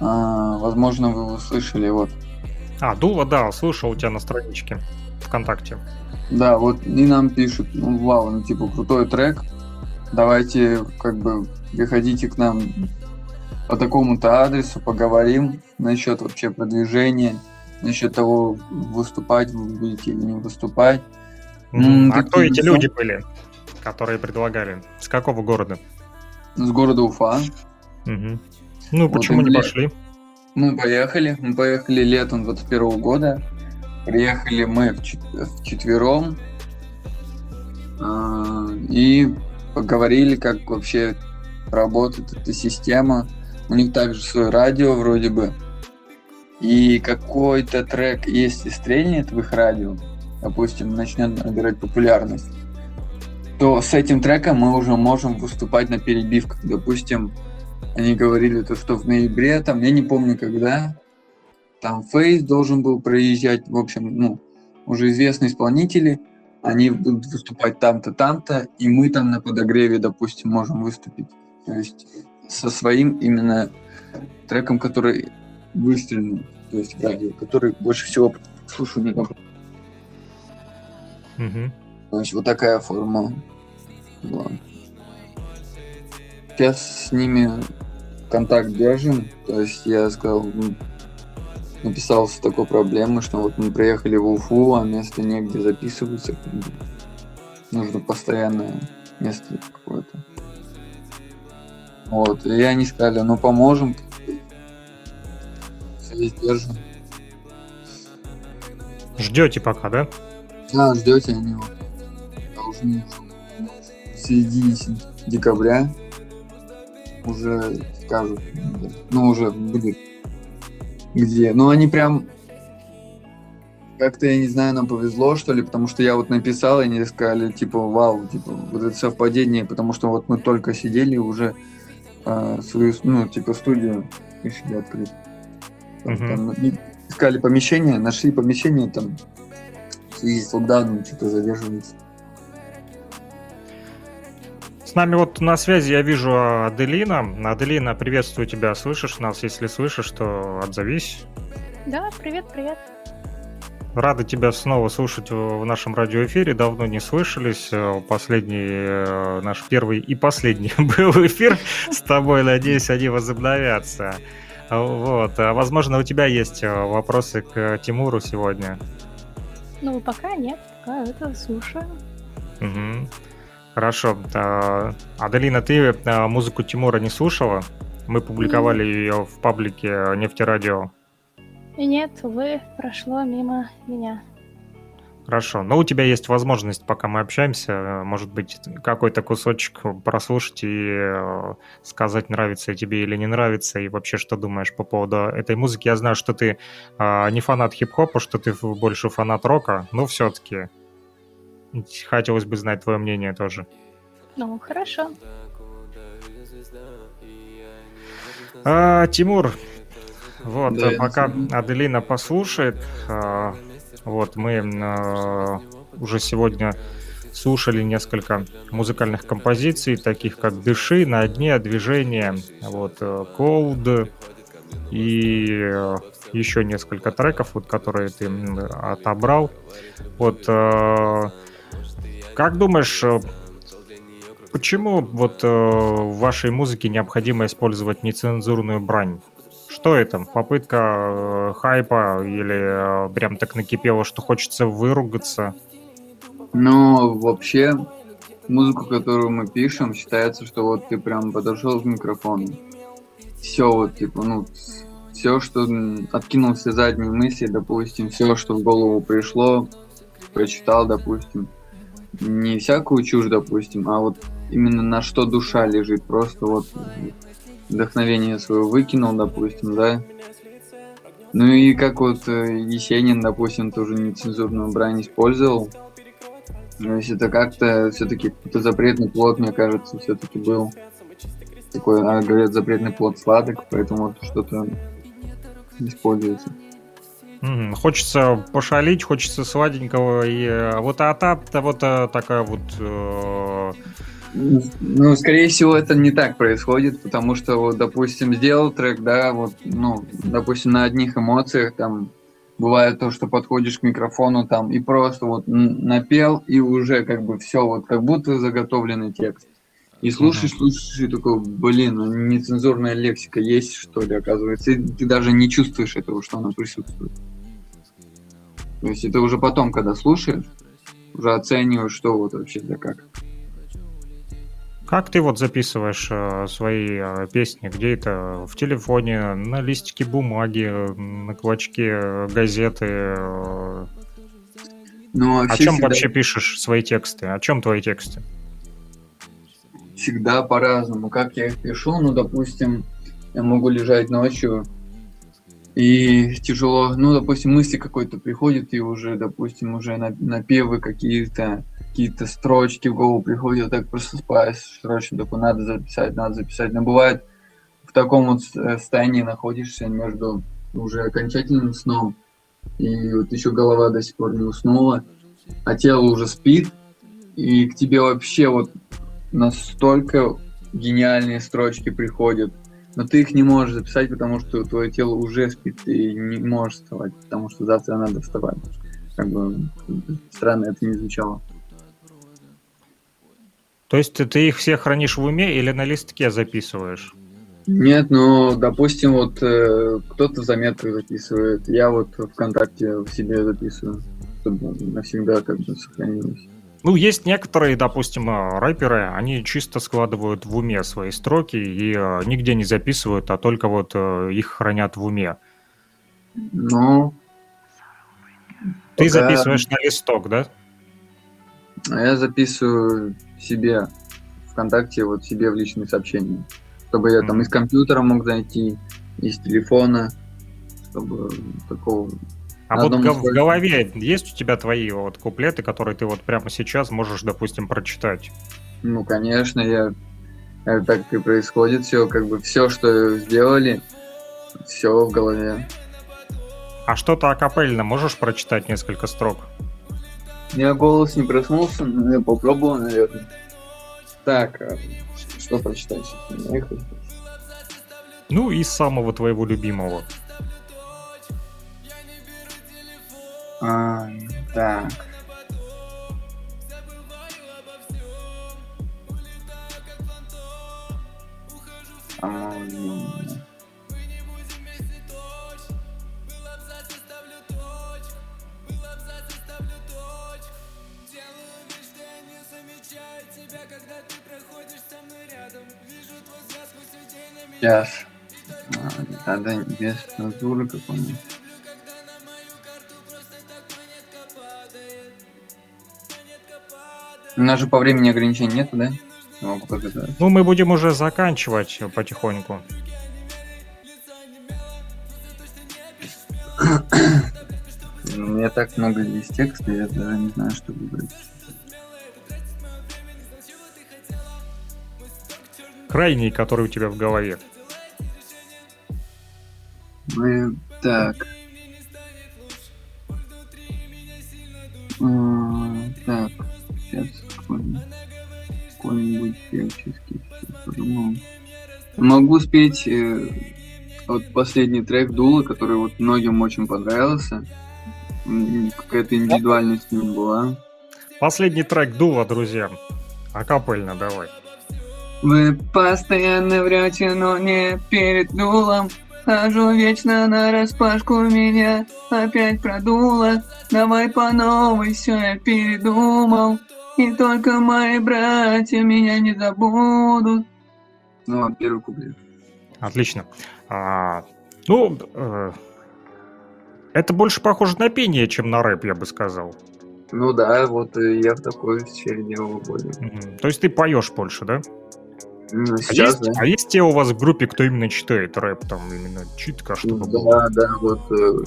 А, возможно, вы услышали, вот. А, Дула, да, слушал у тебя на страничке ВКонтакте. Да, вот и нам пишут, ну, вау, ну, типа, крутой трек, давайте, как бы, приходите к нам по такому-то адресу, поговорим насчет вообще продвижения, насчет того, выступать вы будете или не выступать. Mm-hmm. А кто эти люди были, которые предлагали? С какого города? С города Уфа. Угу. Ну, вот почему не пошли? Мы поехали, мы поехали летом 21 года. Приехали мы в, чет- в четвером а, и поговорили, как вообще работает эта система. У них также свое радио вроде бы. И какой-то трек, если стрельнет в их радио, допустим, начнет набирать популярность, то с этим треком мы уже можем выступать на перебивках. Допустим, они говорили то, что в ноябре, там, я не помню когда, там Фейс должен был проезжать, в общем, ну, уже известные исполнители, они будут выступать там-то, там-то, и мы там на подогреве, допустим, можем выступить. То есть со своим именно треком, который выстрелил, то есть радио, который больше всего слушают. Мгм. То есть вот такая форма была. Сейчас с ними контакт держим. То есть я сказал, написал с такой проблемой, что вот мы приехали в Уфу, а место негде записываться. Нужно постоянное место какое-то. Вот. И они сказали, ну поможем. Связь держим. Ждете пока, да? Да, ждете они вот должны в середине декабря уже скажут, ну уже будет где. Ну они прям как-то, я не знаю, нам повезло, что ли, потому что я вот написал, и они сказали, типа, вау, типа, вот это совпадение, потому что вот мы только сидели уже а, свою, ну, типа, студию решили открыть. Там, Мгм. там, ну, искали помещение, нашли помещение, там, связи с локдауном что-то задерживается. С нами вот на связи я вижу Аделина. Аделина, приветствую тебя. Слышишь нас? Если слышишь, то отзовись. Да, привет, привет. Рады тебя снова слушать в нашем радиоэфире. Давно не слышались. Э, Последний э, наш первый и последний был эфир с тобой. Надеюсь, они возобновятся. Вот. А, Возможно, у тебя есть э, вопросы к Тимуру сегодня. Ну, пока нет, пока это слушаю. Мгм. Хорошо. А, Аделина, ты э, музыку Тимура не слушала? Мы публиковали ее в паблике Нефтерадио. Нет, увы, прошло мимо меня. Хорошо. Но у тебя есть возможность, пока мы общаемся, может быть, какой-то кусочек прослушать и э, сказать, нравится тебе или не нравится, и вообще, что думаешь по поводу этой музыки. Я знаю, что ты э, не фанат хип-хопа, что ты больше фанат рока, но все-таки хотелось бы знать твое мнение тоже. Ну, хорошо. А, Тимур, вот, Да, пока. Аделина послушает, а, вот, мы а, уже сегодня слушали несколько музыкальных композиций, таких как «Дыши», «На дне», «Движение», вот, э, «Cold» и э, еще несколько треков, вот, которые ты отобрал. Вот, э, как думаешь, э, почему вот э, в вашей музыке необходимо использовать нецензурную брань? Что это? Попытка э, хайпа или э, прям так накипело, что хочется выругаться? Но вообще, музыку, которую мы пишем, считается, что вот ты прям подошел к микрофону. Все вот, типа, ну, все, что откинул все задние мысли, допустим, все, что в голову пришло, прочитал, допустим. Не всякую чушь, допустим, а вот именно на что душа лежит. Просто вот вдохновение свое выкинул, допустим, да. Ну и как вот э, Есенин, допустим, тоже нецензурную брань использовал. Но если это как-то все-таки какой-то запретный плод, мне кажется, все-таки был такой, а, говорят, запретный плод сладок, поэтому вот что-то используется. Хочется пошалить, хочется сладенького. И э, вот а та вот э, такая вот... э, Ну, скорее всего, это не так происходит, потому что, вот, допустим, сделал трек, да, вот, ну, допустим, на одних эмоциях, там, бывает то, что подходишь к микрофону, там, и просто вот напел, и уже, как бы, все, вот, как будто заготовленный текст. И слушаешь, слушаешь, и такой, блин, ну, нецензурная лексика есть, что ли, оказывается, и ты даже не чувствуешь этого, что она присутствует. То есть это уже потом, когда слушаешь, уже оцениваешь, что вот вообще да как. Как ты вот записываешь э, свои э, песни? Где это? В телефоне, на листике бумаги, на клочке э, газеты? Э? Ну, О чем всегда... вообще пишешь свои тексты? О чем твои тексты? Всегда по-разному. Как я их пишу? Ну, допустим, я могу лежать ночью и тяжело, ну, допустим, мысли какой-то приходят, и уже, допустим, уже напевы какие-то, какие-то строчки в голову приходят, так просто спать срочно, такой надо записать, надо записать. Но бывает, в таком вот состоянии находишься между уже окончательным сном, и вот еще голова до сих пор не уснула, а тело уже спит, и к тебе вообще вот настолько гениальные строчки приходят – но ты их не можешь записать, потому что твое тело уже спит, и не можешь вставать, потому что завтра надо вставать. Как бы странно это не звучало. То есть ты их все хранишь в уме или на листке записываешь? Нет, ну, допустим, вот э, кто-то в заметках записывает, я вот ВКонтакте в себе записываю, чтобы навсегда как бы сохранилось. Ну, есть некоторые, допустим, э, рэперы, они чисто складывают в уме свои строки и э, нигде не записывают, а только вот э, их хранят в уме. Ну... Ты пока... записываешь на листок, да? А я записываю себе ВКонтакте, вот себе в личные сообщения. Чтобы я там из компьютера мог зайти, из телефона, чтобы такого а вот в голове есть у тебя твои вот куплеты, которые ты вот прямо сейчас можешь, допустим, прочитать? Ну, конечно, я это так и происходит все, как бы все, что сделали, все в голове. А что-то акапельно можешь прочитать несколько строк? Я голос не проснулся, но я попробую, наверное. Так, а что прочитать? Ну, из самого твоего любимого. А, так. Самое Сейчас. А, надо без цензуры какой-нибудь. У нас же по времени ограничений нету, да? Ну, мы будем уже заканчивать потихоньку. У меня так много здесь текста, я даже не знаю, что выбрать. Крайний, который у тебя в голове. Мы так. так, сейчас какой-нибудь певческий. Подумал. Могу спеть э, вот последний трек Дула, который вот многим очень понравился. Какая-то индивидуальность в нем была. Последний трек Дула, друзья. Акапельно давай. Вы постоянно врете, но не перед дулом. Хожу вечно на распашку, меня опять продуло. Давай по новой, все я передумал. И только мои братья меня не забудут. Ну, а первый куплет. Отлично. А, ну, э, это больше похоже на пение, чем на рэп, я бы сказал. Ну да, вот я в такой сфере делал более. Mm-hmm. То есть ты поешь больше, да? Ну, сейчас, а, есть, да. а есть те у вас в группе, кто именно читает рэп, там именно читка, чтобы Да, было? да, вот э,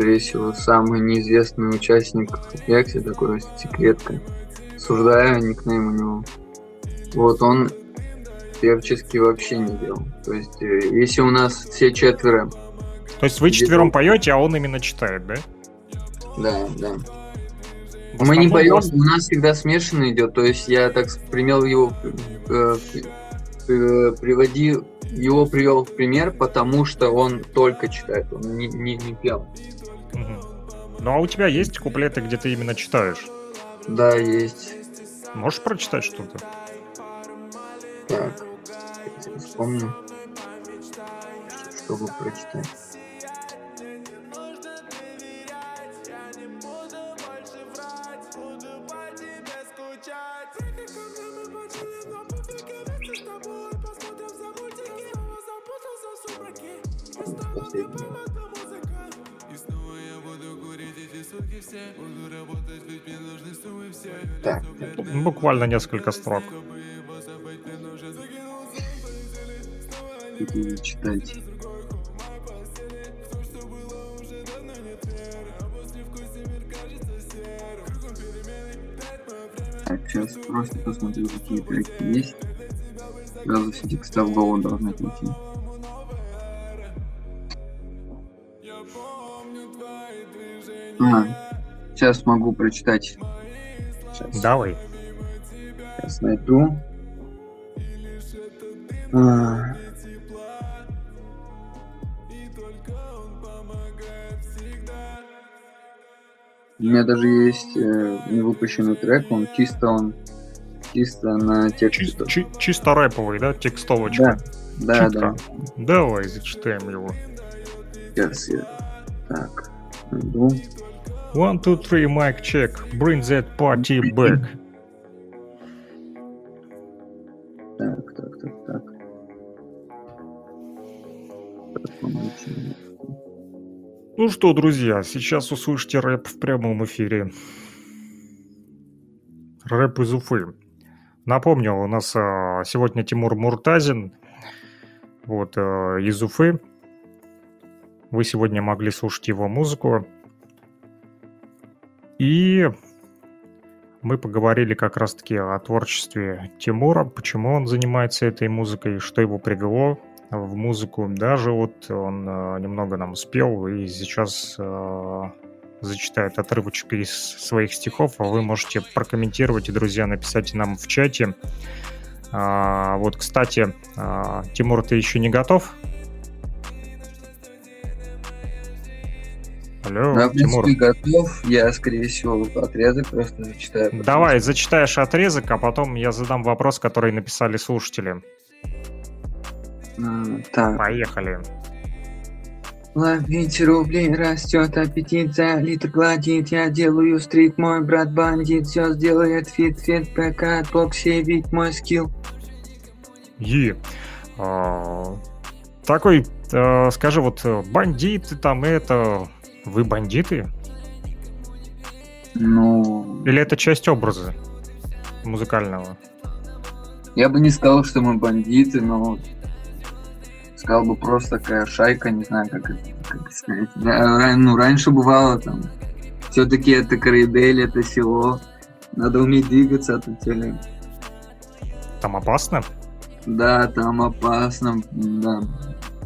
скорее всего, самый неизвестный участник Якси, такой секретка. Суждаю никнейм у него. Вот он певчески вообще не делал. То есть, э, если у нас все четверо... То есть вы четвером поете, а он именно читает, да? Да, да. Мы не поем, вас... у нас всегда смешанно идет. То есть я так примел его, э, э, приводи, его привел в пример, потому что он только читает, он не, не, не пел. Ну а у тебя есть куплеты, где ты именно читаешь? Да, есть. Можешь прочитать что-то? Так, вспомню, чтобы прочитать. Последний. Так, Буквально несколько строк. буду читать. Так, сейчас просто посмотрю, какие треки есть. Сразу все текста в голову должны прийти. А, сейчас могу прочитать. Сейчас, Давай. сейчас найду. А. У меня даже есть э, невыпущенный трек, он чисто он чисто на тексте. Чи- чи- чисто рэповый, да, текстовочка? Да, да, Чутка. да. Давай, зачитаем его. Сейчас я так найду. One, two, three, mic check. Bring that party back. Так, так, так, так. Ну что, друзья, сейчас услышите рэп в прямом эфире. Рэп из Уфы. Напомню, у нас а, сегодня Тимур Муртазин, вот, а, из Уфы. Вы сегодня могли слушать его музыку. И мы поговорили как раз-таки о творчестве Тимура, почему он занимается этой музыкой, что его привело в музыку. Даже вот он э, немного нам спел и сейчас э, зачитает отрывочек из своих стихов, а вы можете прокомментировать и, друзья, написать нам в чате. А, вот, кстати, а, Тимур, ты еще не готов? Алло, Да, в Тимур. принципе, готов. Я, скорее всего, отрезок просто зачитаю. потому Давай, зачитаешь отрезок, а потом я задам вопрос, который написали слушатели. А, Так. Поехали. Ловите рублей, растет аппетит, за литр гладит, я делаю стрит, мой брат бандит, все сделает фит, фит, прокат, боксе, вид, мой скилл. И а, такой, э, скажи, вот бандиты там это, вы бандиты? Ну, Или это часть образа музыкального? я бы не сказал, что мы бандиты, но сказал бы просто такая шайка, не знаю, как это как сказать. Да, ну, раньше бывало там, все-таки это Крейдель, это село, надо уметь двигаться от цели. Там опасно? Да, там опасно, да,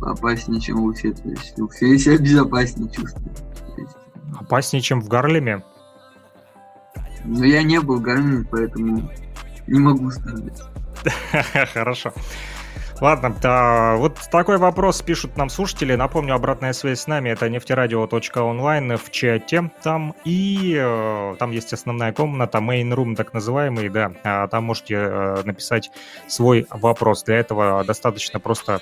опаснее, чем в Уфе. То есть в Уфе себя безопаснее чувствую. Опаснее, чем в Гарлеме? Но я не был в Гармине, поэтому не могу сказать. Хорошо. Ладно, да, вот такой вопрос пишут нам слушатели. Напомню, обратная связь с нами это нефтерадио.онлайн в чате там. И э, там есть основная комната, main room так называемый, да. А, там можете э, написать свой вопрос. Для этого достаточно просто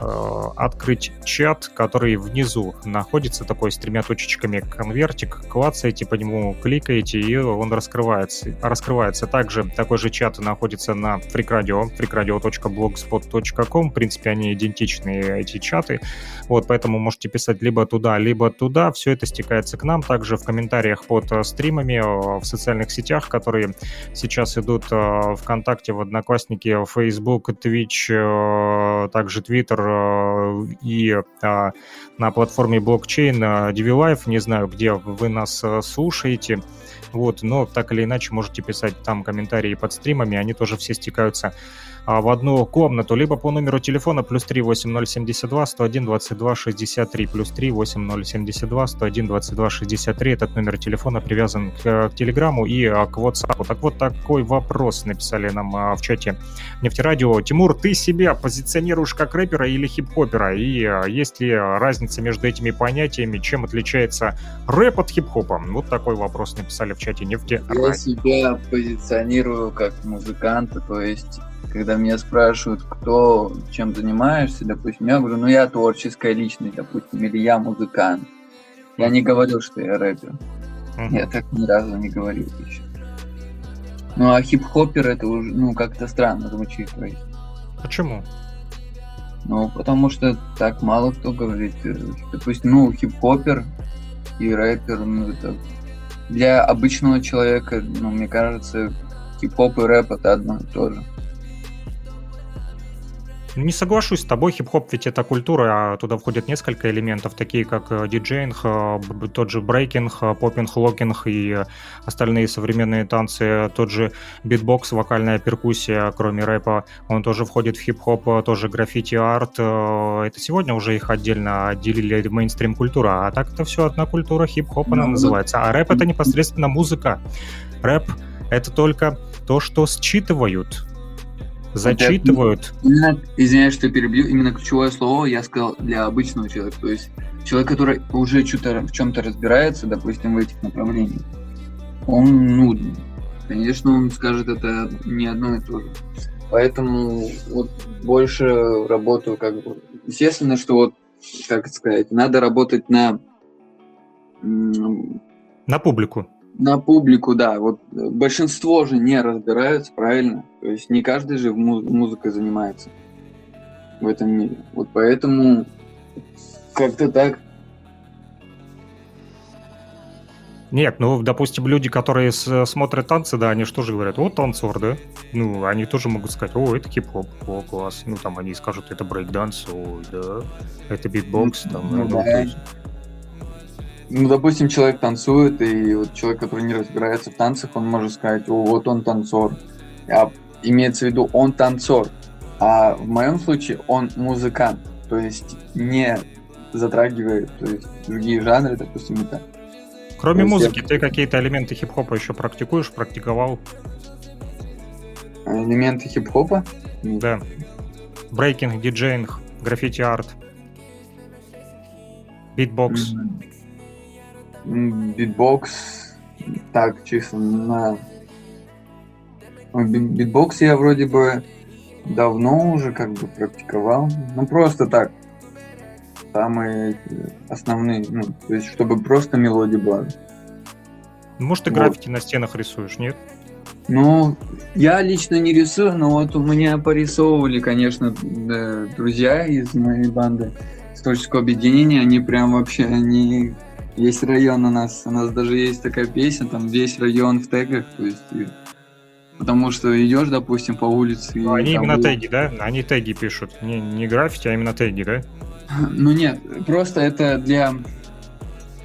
открыть чат, который внизу находится, такой с тремя точечками конвертик, клацаете по нему, кликаете, и он раскрывается. раскрывается. Также такой же чат находится на FreakRadio, freakradio.blogspot.com, в принципе, они идентичны, эти чаты, вот, поэтому можете писать либо туда, либо туда, все это стекается к нам, также в комментариях под э, стримами, э, в социальных сетях, которые сейчас идут э, ВКонтакте, в Одноклассники, в Facebook, Twitch, э, также Twitter э, и э, на платформе блокчейн э, DiviLife, не знаю, где вы нас э, слушаете, вот, но так или иначе можете писать там комментарии под стримами, они тоже все стекаются. а, в одну комнату, либо по номеру телефона плюс 3 8072 101 22 63, плюс 3 8072 101 22 63. Этот номер телефона привязан к, к Телеграму и а, к WhatsApp. Так вот, такой вопрос написали нам а, в чате Нефтерадио. Тимур, ты себя позиционируешь как рэпера или хип-хопера? И а, есть ли разница между этими понятиями? Чем отличается рэп от хип-хопа? Вот такой вопрос написали в чате Я Нефтерадио. себя позиционирую как музыканта, то есть когда меня спрашивают, кто чем занимаешься, допустим, я говорю, ну я творческая личность, допустим, или я музыкант. Я не говорил, что я рэпер. Мгм. Я так ни разу не говорил еще. Ну а хип-хоппер это уже, ну, как-то странно звучит. То есть. Почему? Ну, потому что так мало кто говорит. Допустим, ну, хип-хопер и рэпер, ну, это для обычного человека, ну, мне кажется, хип-хоп и рэп это одно и то же. Не соглашусь с тобой, хип-хоп ведь это культура, а туда входят несколько элементов, такие как э, диджеинг, э, тот же брейкинг, э, popping, locking и остальные современные танцы, тот же битбокс, вокальная перкуссия, кроме рэпа, он тоже входит в хип-хоп, тоже граффити-арт. Это сегодня уже их отдельно отделили мейнстрим культура, а так это все одна культура хип-хоп она ну, называется. А рэп это непосредственно музыка. Рэп это только то, что считывают, зачитывают. Именно, извиняюсь, что перебью, именно ключевое слово я сказал для обычного человека. То есть человек, который уже что-то в чем-то разбирается, допустим, в этих направлениях, он, ну, конечно, он скажет это не одно и то же. Поэтому вот больше работаю как бы... Естественно, что вот, как сказать, надо работать на... На публику на публику, да. Вот большинство же не разбираются, правильно? То есть не каждый же музыкой занимается в этом мире. Вот поэтому как-то так. Нет, ну, допустим, люди, которые смотрят танцы, да, они что же говорят? Вот танцор, да? Ну, они тоже могут сказать, о, это хип-хоп, о, класс. Ну, там они скажут, это брейк-данс, о, да, это битбокс, там. Ну, ну, да. Есть ну, допустим, человек танцует, и вот человек, который не разбирается в танцах, он может сказать, о, вот он танцор. А имеется в виду, он танцор. А в моем случае он музыкант, то есть не затрагивает то есть, другие жанры, допустим, это. Кроме музыки, я... ты какие-то элементы хип-хопа еще практикуешь, практиковал? Элементы хип-хопа? Да. Брейкинг, диджеинг, граффити-арт, битбокс. Mm-hmm битбокс, так, чисто на... Битбокс я вроде бы давно уже как бы практиковал. Ну, просто так. Самые основные, ну, то есть, чтобы просто мелодия была. Может, ты вот. граффити на стенах рисуешь, нет? Ну, я лично не рисую, но вот у меня порисовывали, конечно, друзья из моей банды с творческого объединения. Они прям вообще, они Весь район у нас, у нас даже есть такая песня, там весь район в тегах, то есть и, потому что идешь, допустим, по улице. Ну, они именно будет... теги, да? Они теги пишут, не, не граффити, а именно теги, да? Ну нет, просто это для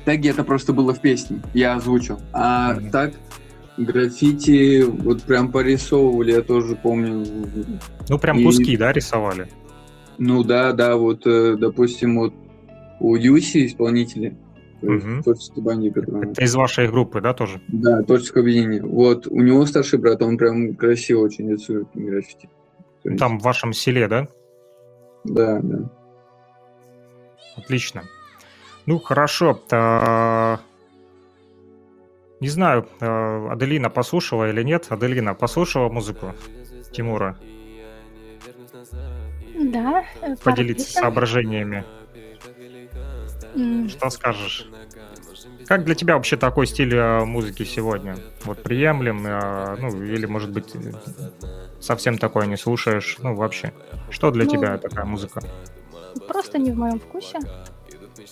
теги это просто было в песне, я озвучил. А mm-hmm. так граффити вот прям порисовывали, я тоже помню. Ну прям и... куски, да, рисовали? Ну да, да, вот, э, допустим, вот у Юси исполнители, угу. творческий бандит, который... Это из вашей группы, да, тоже? Да, творческое объединение. Вот, у него старший брат, он прям красиво очень рисует граффити. Там в вашем селе, да? Да, да. Отлично. Ну, хорошо. А... Не знаю, а, Аделина послушала или нет. Аделина послушала музыку Тимура? Да. Поделиться соображениями. Что скажешь? Как для тебя вообще такой стиль э, музыки сегодня? Вот приемлем, э, ну, или, может быть, совсем такое не слушаешь? Ну, вообще. Что для ну, тебя такая музыка? Просто не в моем вкусе.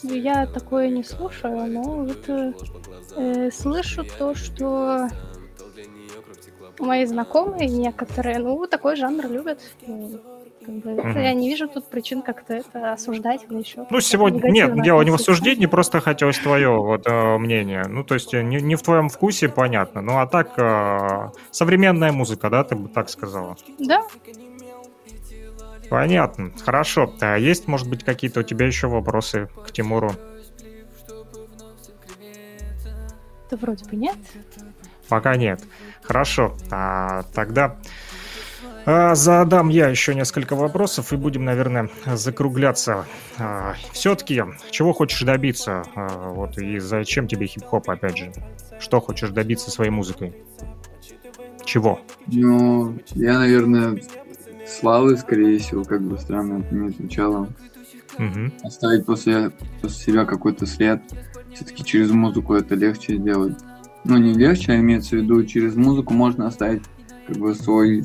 Я такое не слушаю, но вот э, э слышу то, что мои знакомые некоторые, ну, такой жанр любят. Как бы, угу. Я не вижу тут причин как-то это осуждать или еще. Ну, сегодня нет, дело не в осуждении, просто хотелось твое вот, э, мнение. Ну, то есть э, не, не в твоем вкусе, понятно. Ну, а так, э, современная музыка, да, ты бы так сказала? Да. Понятно, хорошо. А есть, может быть, какие-то у тебя еще вопросы к Тимуру? Да вроде бы нет. Пока нет. Хорошо. А, тогда задам я еще несколько вопросов и будем, наверное, закругляться. А, Все-таки, чего хочешь добиться? А, вот и зачем тебе хип-хоп, опять же? Что хочешь добиться своей музыкой? Чего? Ну, я, наверное, славы, скорее всего, как бы странно это не звучало. Угу. Оставить после, после себя какой-то след. Все-таки через музыку это легче сделать. Ну, не легче, а имеется в виду, через музыку можно оставить как бы свой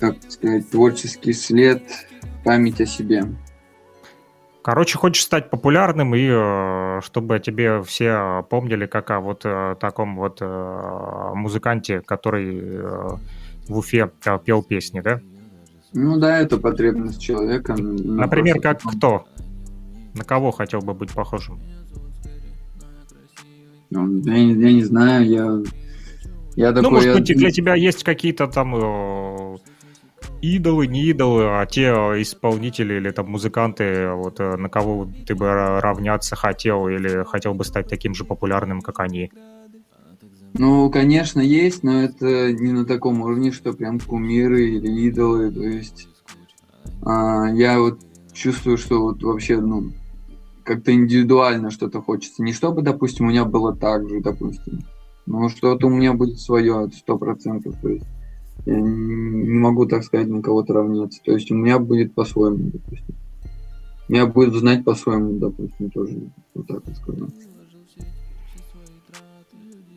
как сказать, творческий след память о себе. Короче, хочешь стать популярным и э, чтобы тебе все помнили как о вот э, таком вот э, музыканте, который в Уфе пел песни, да? Ну да, это потребность человека. ну, Например, как кто? На кого хотел бы быть похожим? Ну, Я, не- я не знаю, я, я такой... ну, может я- быть, для тебя есть какие-то там идолы, не идолы, а те э, исполнители или там музыканты, вот э, на кого ты бы ра- равняться хотел или хотел бы стать таким же популярным, как они. Ну, конечно, есть, но это не на таком уровне, что прям кумиры или идолы. То есть а, я вот чувствую, что вот вообще, ну, как-то индивидуально что-то хочется. Не чтобы, допустим, у меня было так же, допустим, но что-то у меня будет свое, сто процентов. То есть я не могу, так сказать, на кого-то равняться. То есть у меня будет по-своему, допустим. Меня будет знать по-своему, допустим, тоже. Вот так вот сказать.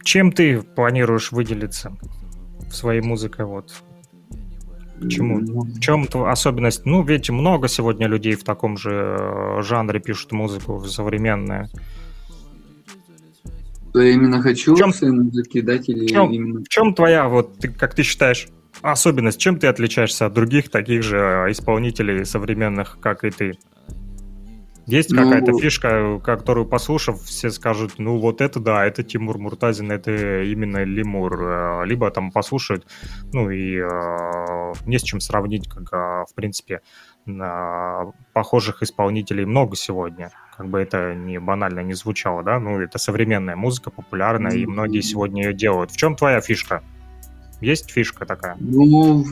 Чем ты планируешь выделиться в своей музыке? Вот Почему? Ну, в чем особенность? Ну, ведь много сегодня людей в таком же э, жанре пишут музыку современную. Что я именно хочу В в своей музыке дать или в чём- именно... В чем твоя, вот ты, как ты считаешь, особенность? Чем ты отличаешься от других таких же э, исполнителей современных, как и ты? Есть Ну, какая-то фишка, которую послушав, все скажут, ну вот это да, это Тимур Муртазин, это именно Лемур. Э, Либо там послушают, ну и э, не с чем сравнить, как э, в принципе похожих исполнителей много сегодня. Как бы это не банально не звучало, да? Ну, это современная музыка, популярная, и многие сегодня ее делают. В чем твоя фишка? Есть фишка такая? Ну,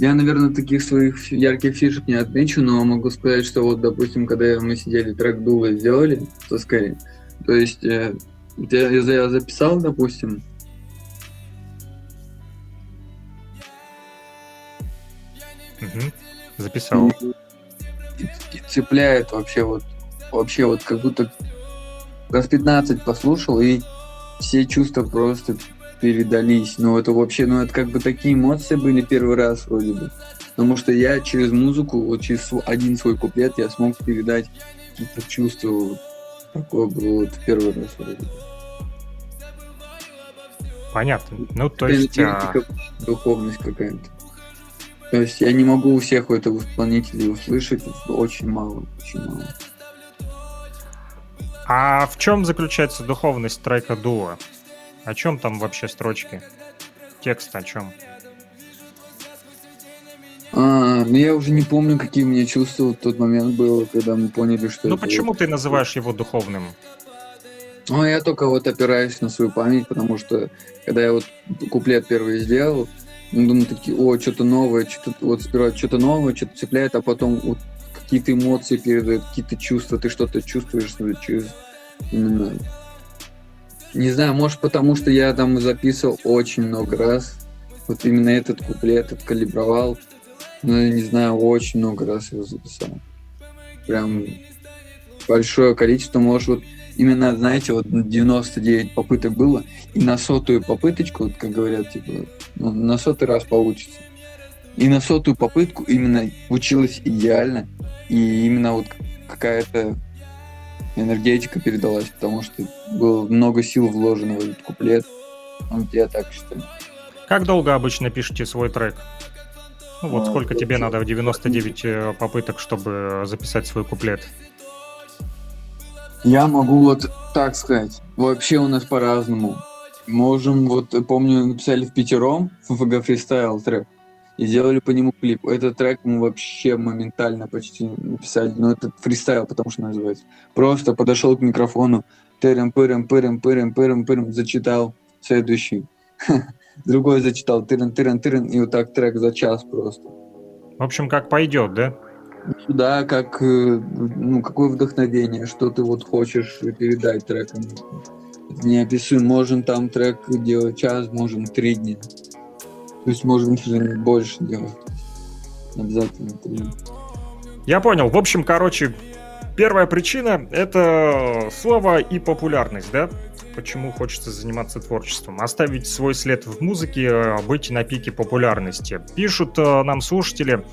я, наверное, таких своих ярких фишек не отмечу, но могу сказать, что вот, допустим, когда мы сидели, трек Дула сделали со Скай, то есть э, я, я за- я записал, допустим, Мгм. Записал. и, и цепляет вообще вот, вообще вот как будто раз 15 послушал, и все чувства просто передались. Ну, это вообще, ну, это как бы такие эмоции были первый раз вроде бы. Потому что я через музыку, вот через один свой куплет я смог передать какие-то чувства. Вот. Такое было вот первый раз вроде бы. Понятно. Ну, то есть... а, духовность какая-то. То есть я не могу у всех у этого исполнителей услышать, очень мало, очень мало. А в чем заключается духовность трека Дуа? О чем там вообще строчки? Текст о чем? А, ну я уже не помню, какие у меня чувства в тот момент было, когда мы поняли, что Ну почему ты называешь его духовным? Ну, я только вот опираюсь на свою память, потому что когда я вот куплет первый сделал, ну, думаю, такие, о, что-то новое, что-то вот сперва что-то новое, что-то цепляет, а потом вот какие-то эмоции передают, какие-то чувства, ты что-то чувствуешь через именно... Не знаю, может потому, что я там записывал очень много раз, вот именно этот куплет откалибровал, ну, не знаю, очень много раз его записал. Прям большое количество, может, вот именно, знаете, вот 99 попыток было, и на сотую попыточку, вот как говорят, типа, ну, на сотый раз получится. И на сотую попытку именно училась идеально, и именно вот какая-то энергетика передалась, потому что было много сил вложено в этот куплет. Вот я так считаю. Как долго обычно пишете свой трек? Ну вот А, сколько тебе вообще- надо в 99 э, попыток, чтобы записать свой куплет? Я могу вот так сказать. Вообще у нас по-разному. Можем, вот э, помню, написали в пятером ФФГ фристайл трек и сделали по нему клип. Этот трек мы вообще моментально почти написали. Но это фристайл, потому что называется. Просто подошел к микрофону, тырым пырым пырым пырым пырым пырым зачитал следующий. Другой зачитал тырын тырын тырын и вот так трек за час просто. В общем, как пойдет, да? Да, как, э, ну, какое вдохновение, что ты вот хочешь передать треком. Это неописуемо. Можем там трек делать час, можем три дня. То есть можем даже больше делать. Обязательно. Я понял. В общем, короче, первая причина — это слово и популярность, да? Почему хочется заниматься творчеством. Оставить свой след в музыке, быть на пике популярности. Пишут нам слушатели,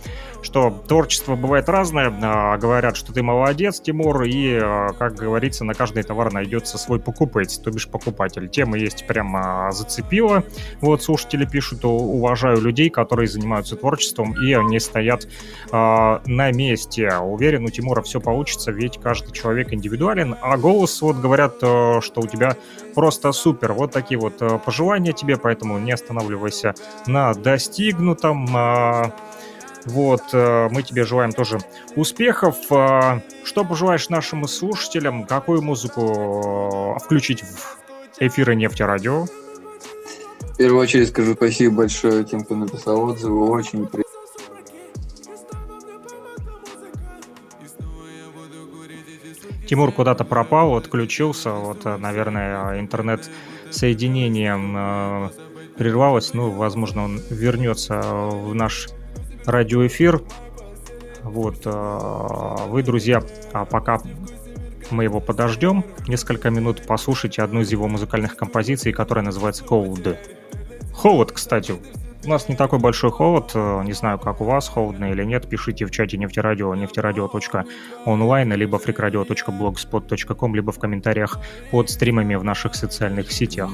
что творчество бывает разное. А, говорят, что ты молодец, Тимур, и, как говорится, на каждый товар найдется свой покупатель, то бишь покупатель. Тема есть прямо зацепила. Вот слушатели пишут, уважаю людей, которые занимаются творчеством и не стоят э, на месте. Уверен, у Тимура все получится, ведь каждый человек индивидуален, а голос, вот говорят, э, что у тебя просто супер. Вот такие вот э, пожелания тебе, поэтому не останавливайся на достигнутом. Э, вот, э, мы тебе желаем тоже успехов. Э, что пожелаешь нашим слушателям? Какую музыку э, включить в эфиры нефтерадио? В первую очередь скажу спасибо большое тем, кто написал отзывы. Очень приятно. Тимур куда-то пропал, отключился. Вот, наверное, интернет-соединением прервалось. Ну, возможно, он вернется в наш радиоэфир. Вот, э, вы, друзья, а пока мы его подождем, несколько минут послушайте одну из его музыкальных композиций, которая называется «Cold». Холод, кстати, у нас не такой большой холод, э, не знаю, как у вас, холодно или нет, пишите в чате нефтерадио, нефтерадио.онлайн, либо freakradio.blogspot.com, либо в комментариях под стримами в наших социальных сетях.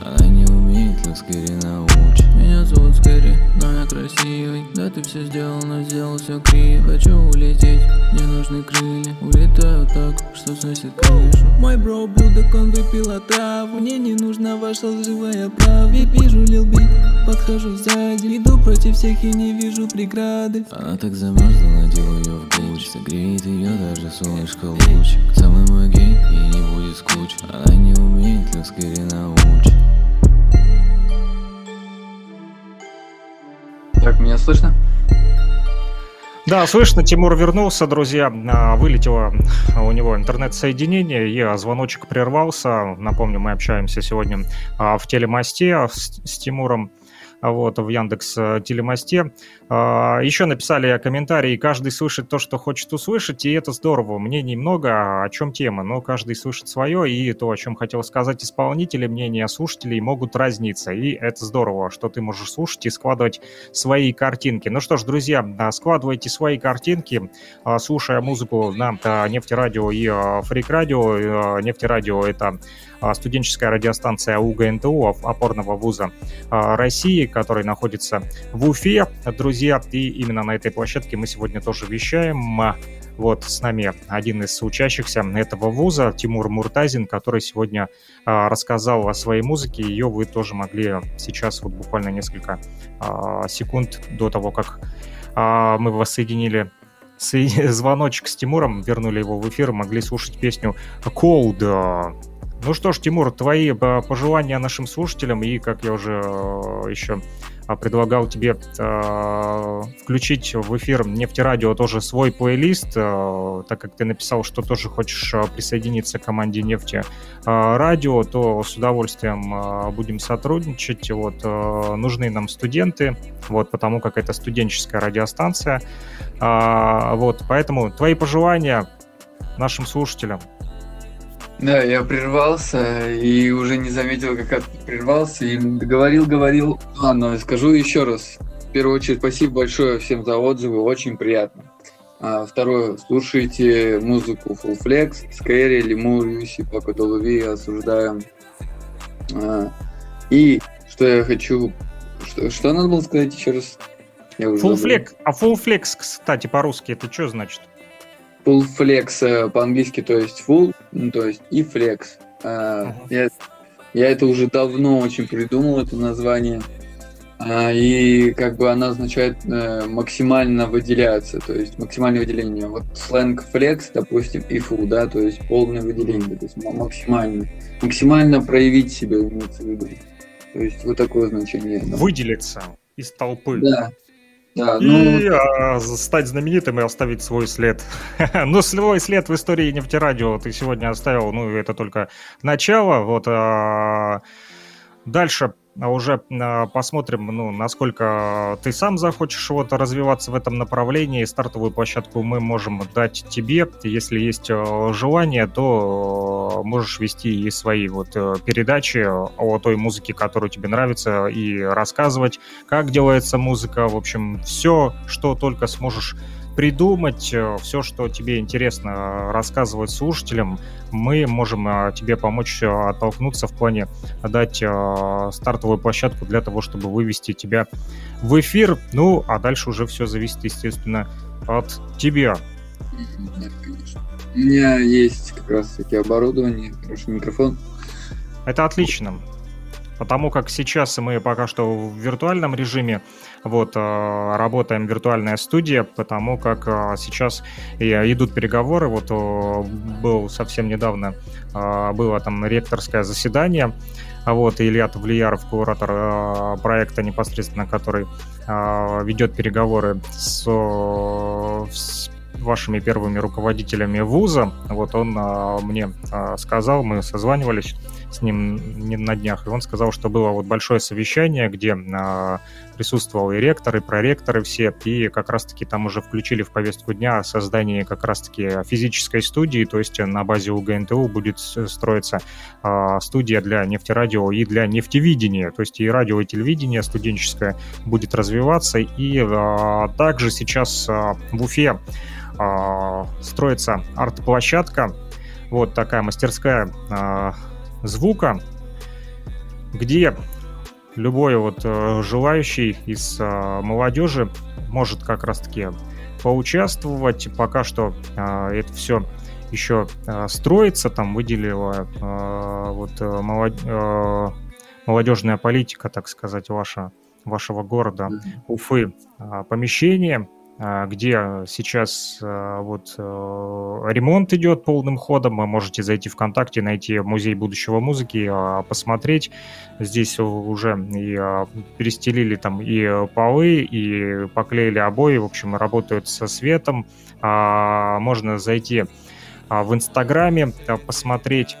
Она не умеет, как скорее научит Меня зовут Скорее, но я красивый. Да ты все сделал, но сделал все криво. Хочу улететь, мне нужны крылья. Улетаю так, что сносит крышу. Мой бро блюдок, он выпил отраву. Мне не нужна ваша лживая правда. Вижу Лил Би, подхожу сзади. Иду против всех и не вижу преграды. Она так замерзла, надел ее в грудь Согреет ее даже солнышко луч. Самый мой будет скуч Она не умеет, как скорее научит Так, меня слышно? Да, слышно, Тимур вернулся, друзья. А, вылетело у него интернет-соединение, и звоночек прервался. Напомню, мы общаемся сегодня а, в телемосте с, с Тимуром вот, в Яндекс э, Телемосте. А, Еще написали комментарии, каждый слышит то, что хочет услышать, и это здорово. Мнений много, о чем тема, но каждый слышит свое, и то, о чем хотел сказать исполнители, мнения слушателей могут разниться, и это здорово, что ты можешь слушать и складывать свои картинки. Ну что ж, друзья, а, складывайте свои картинки, а, слушая музыку на Нефтерадио и Фрик Радио. Нефтерадио — это студенческая радиостанция УГНТУ опорного вуза России, который находится в Уфе, друзья, и именно на этой площадке мы сегодня тоже вещаем. Вот с нами один из учащихся этого вуза, Тимур Муртазин, который сегодня а, рассказал о своей музыке. Ее вы тоже могли сейчас, вот буквально несколько а, секунд до того, как а, мы воссоединили звоночек с Тимуром, вернули его в эфир, могли слушать песню Cold ну что ж, Тимур, твои э, пожелания нашим слушателям, и, как я уже э, еще э, предлагал тебе э, включить в эфир Нефтерадио тоже свой плейлист, так как ты написал, что тоже хочешь присоединиться к команде Нефти Радио, то с удовольствием будем сотрудничать. Вот, э, нужны нам студенты, вот, потому как это студенческая радиостанция. Вот, поэтому твои пожелания нашим слушателям. Да, я прервался и уже не заметил, как прервался. И говорил, говорил. Ладно, скажу еще раз. В первую очередь, спасибо большое всем за отзывы, очень приятно. А, второе, слушайте музыку Full Flex, Scary, Лемур, Юси, Пако Долуви, осуждаем. А, и что я хочу... Что, что надо было сказать еще раз? Я уже full Flex. А Full Flex, кстати, по-русски это что значит? Full flex э, по-английски, то есть full, ну, то есть и flex. Uh, я, я это уже давно очень придумал, это название. Uh, и как бы она означает uh, максимально выделяться, то есть максимальное выделение. Вот сленг flex, допустим, и full, да, то есть полное выделение, то есть максимально. Максимально проявить себя, имеется в виду. То есть вот такое значение. Выделиться из толпы. Да, да, ну... И а, стать знаменитым и оставить свой след. ну, свой след в истории нефтерадио ты сегодня оставил, ну, это только начало. Вот а, дальше уже а, посмотрим, ну, насколько ты сам захочешь вот развиваться в этом направлении. Стартовую площадку мы можем дать тебе. Если есть э, желание, то э, можешь вести и свои вот э, передачи о той музыке, которую тебе нравится, и рассказывать, как делается музыка. В общем, все, что только сможешь придумать э, все, что тебе интересно э, рассказывать слушателям. Мы можем э, тебе помочь оттолкнуться в плане дать стартовую площадку для того, чтобы вывести тебя в эфир. Ну, а дальше уже все зависит, естественно, от тебя. Нет, конечно. У меня есть как раз-таки оборудование, хороший микрофон. Это отлично потому как сейчас мы пока что в виртуальном режиме вот э, работаем виртуальная студия, потому как э, сейчас идут переговоры. Вот был совсем недавно э, было там ректорское заседание. А вот Илья Тавлияров, куратор проекта непосредственно, который ведет переговоры с, с вашими первыми руководителями вуза. Вот он мне сказал, мы созванивались с ним не на днях, и он сказал, что было вот большое совещание, где а, присутствовал и ректор, и проректоры все, и как раз-таки там уже включили в повестку дня создание как раз-таки физической студии, то есть на базе УГНТУ будет строиться а, студия для нефтерадио и для нефтевидения, то есть и радио, и телевидение студенческое будет развиваться, и а, также сейчас в Уфе строится арт-площадка, вот такая мастерская звука, где любой вот э, желающий из э, молодежи может как раз-таки поучаствовать. Пока что э, это все еще строится, там выделила вот молод... молодежная политика, так сказать, ваша, вашего города Уфы помещение, где сейчас а, вот э, ремонт идет полным ходом. Вы можете зайти ВКонтакте, найти музей будущего музыки, а, посмотреть. Здесь уже и перестелили там и полы, и поклеили обои. В общем, работают со светом. Можно зайти в Инстаграме, посмотреть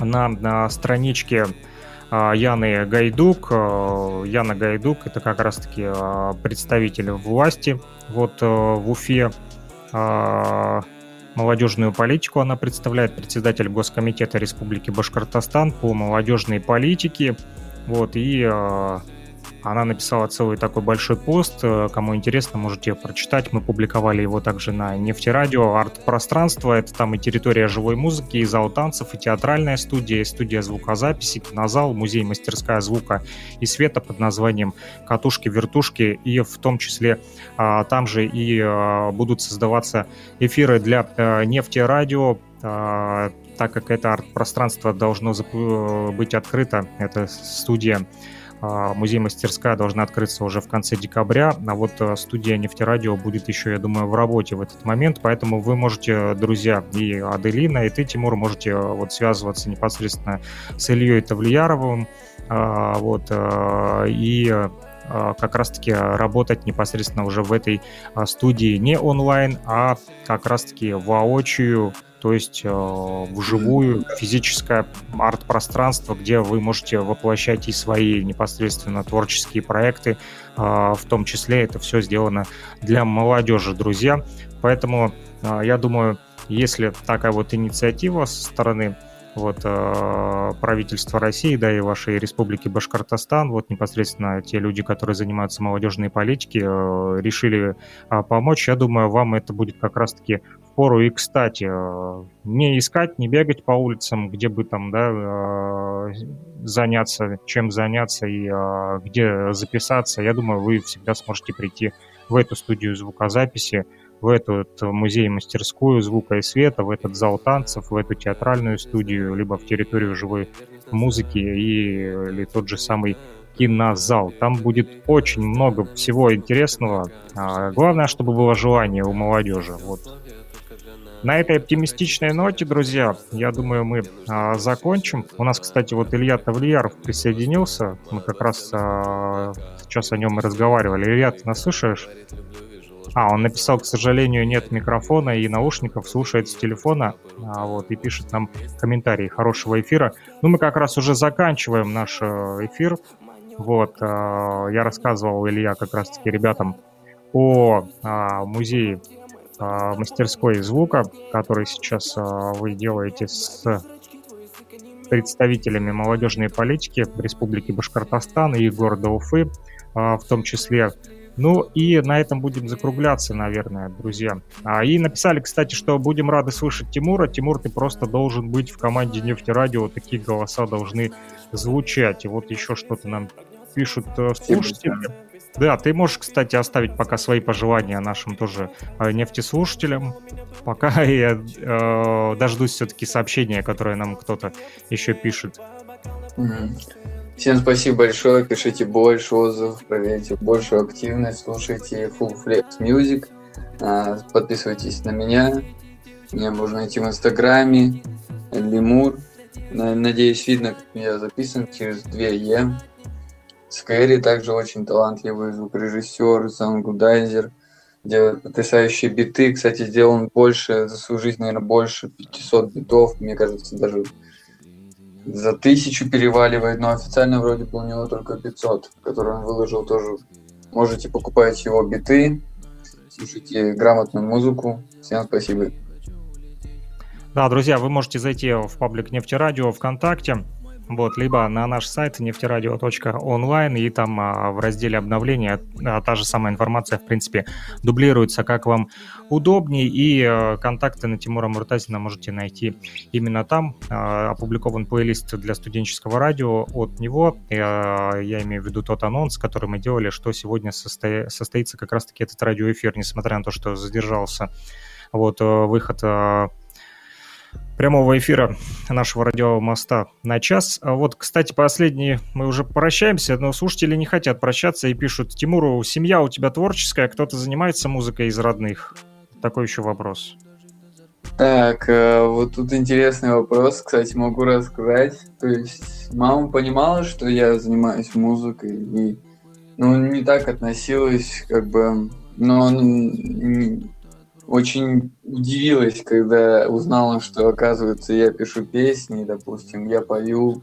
на, на страничке а, Яны Гайдук. А, Яна Гайдук — это как раз-таки а, представитель власти вот в Уфе. Молодежную политику она представляет, председатель Госкомитета Республики Башкортостан по молодежной политике. Вот, и она написала целый такой большой пост. Э, кому интересно, можете прочитать. Мы публиковали его также на Нефтерадио. Арт-пространство — это там и территория живой музыки, и зал танцев, и театральная студия, и студия звукозаписи, кинозал, музей-мастерская звука и света под названием «Катушки-вертушки». И в том числе а, там же и а, будут создаваться эфиры для а, Нефтерадио, а, так как это арт-пространство должно быть открыто, это студия музей-мастерская должна открыться уже в конце декабря, а вот э, студия нефтерадио будет еще, я думаю, в работе в этот момент, поэтому вы можете, друзья, и Аделина, и ты, Тимур, можете э, вот связываться непосредственно с Ильей Тавлияровым, а, вот, э, и как раз-таки работать непосредственно уже в этой студии не онлайн, а как раз-таки воочию то есть э, вживую физическое арт-пространство, где вы можете воплощать и свои непосредственно творческие проекты, э, в том числе это все сделано для молодежи, друзья. Поэтому э, я думаю, если такая вот инициатива со стороны вот, э, правительства России, да, и вашей республики Башкортостан, вот непосредственно те люди, которые занимаются молодежной политикой, э, решили э, помочь. Я думаю, вам это будет как раз-таки пору и кстати. Э, не искать, не бегать по улицам, где бы там, да, э, заняться, чем заняться и э, где записаться. Я думаю, вы всегда сможете прийти в эту студию звукозаписи, в этот музей-мастерскую звука и света, в этот зал танцев, в эту театральную студию, либо в территорию живой музыки и, или тот же самый кинозал. Там будет очень много всего интересного. А, главное, чтобы было желание у молодежи. Вот. На этой оптимистичной ноте, друзья, я думаю, мы а, закончим. У нас, кстати, вот Илья Тавлияров присоединился. Мы как раз а, сейчас о нем и разговаривали. Илья, ты нас слышишь? А, он написал, к сожалению, нет микрофона и наушников, слушает с телефона, а, вот, и пишет нам комментарии хорошего эфира. Ну, мы как раз уже заканчиваем наш э, эфир. Вот, а, я рассказывал, Илья, как раз-таки ребятам о а, музее а, мастерской звука, который сейчас а, вы делаете с представителями молодежной политики Республики Башкортостан и города Уфы а, в том числе. Ну и на этом будем закругляться, наверное, друзья. А, и написали, кстати, что будем рады слышать Тимура. Тимур, ты просто должен быть в команде Нефтерадио, такие голоса должны звучать. И вот еще что-то нам пишут э, слушатели. Да, ты можешь, кстати, оставить пока свои пожелания нашим тоже э, нефтеслушателям. Пока я э, дождусь все-таки сообщения, которое нам кто-то еще пишет. Всем спасибо большое, пишите больше отзывов, проверяйте большую активность, слушайте Full Flex Music, а, подписывайтесь на меня, меня можно найти в Инстаграме, Лемур, надеюсь, видно, как я записан через 2 E. Scary также очень талантливый звукорежиссер, soundgoodizer, делает потрясающие биты. Кстати, сделан больше, за свою жизнь, наверное, больше 500 битов, мне кажется, даже за тысячу переваливает, но официально вроде бы у него только 500, которые он выложил тоже. Можете покупать его биты, слушайте грамотную музыку. Всем спасибо. Да, друзья, вы можете зайти в паблик Нефтерадио ВКонтакте, вот, либо на наш сайт нефтерадио.онлайн, и там а, в разделе обновления а, та же самая информация, в принципе, дублируется, как вам удобнее, и а, контакты на Тимура Муртазина можете найти именно там. А, опубликован плейлист для студенческого радио от него, и, а, я имею в виду тот анонс, который мы делали, что сегодня состо... состоится как раз-таки этот радиоэфир, несмотря на то, что задержался вот а, выход а, прямого эфира нашего радиомоста на час. А вот, кстати, последние мы уже прощаемся, но слушатели не хотят прощаться и пишут, Тимуру, семья у тебя творческая, кто-то занимается музыкой из родных? Такой еще вопрос. Так, э, вот тут интересный вопрос, кстати, могу рассказать. То есть мама понимала, что я занимаюсь музыкой, и ну, не так относилась, как бы, но очень удивилась, когда узнала, что, оказывается, я пишу песни, допустим, я пою.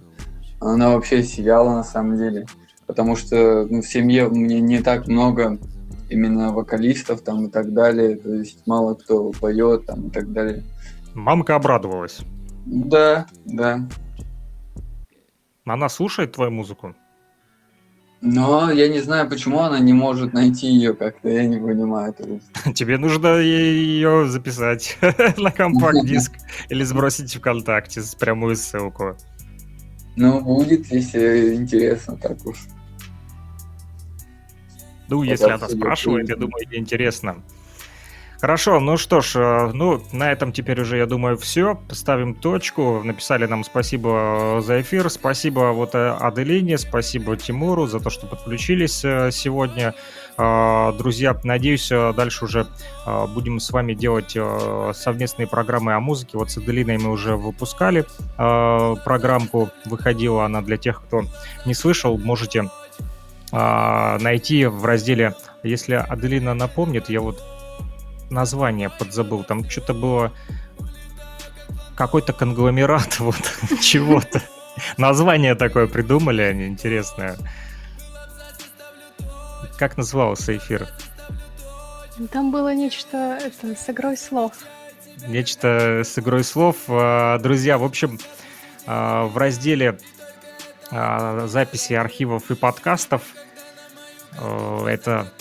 Она вообще сияла на самом деле, потому что ну, в семье мне не так много именно вокалистов там и так далее, то есть мало кто поет там и так далее. Мамка обрадовалась. Да, да. Она слушает твою музыку? Но я не знаю, почему она не может найти ее как-то, я не понимаю. Тебе нужно ее записать на компакт-диск или сбросить ВКонтакте с прямую ссылку. Ну, будет, если интересно, так уж. Ну, если она спрашивает, я думаю, интересно. Хорошо, ну что ж, э, ну на этом теперь уже, я думаю, все. Ставим точку. Написали нам спасибо э, за эфир. Спасибо вот э, Аделине, спасибо Тимуру за то, что подключились сегодня. Друзья, надеюсь, дальше уже будем с вами делать совместные программы о музыке. Вот с Аделиной мы уже выпускали программку. Выходила она для тех, кто не слышал. Можете найти в разделе, если Аделина напомнит, я вот название подзабыл. Там что-то было какой-то конгломерат вот чего-то. Название такое придумали, они интересное. Как назывался эфир? Там было нечто это, с игрой слов. Нечто с игрой слов. А, друзья, в общем, а, в разделе а, записи архивов и подкастов это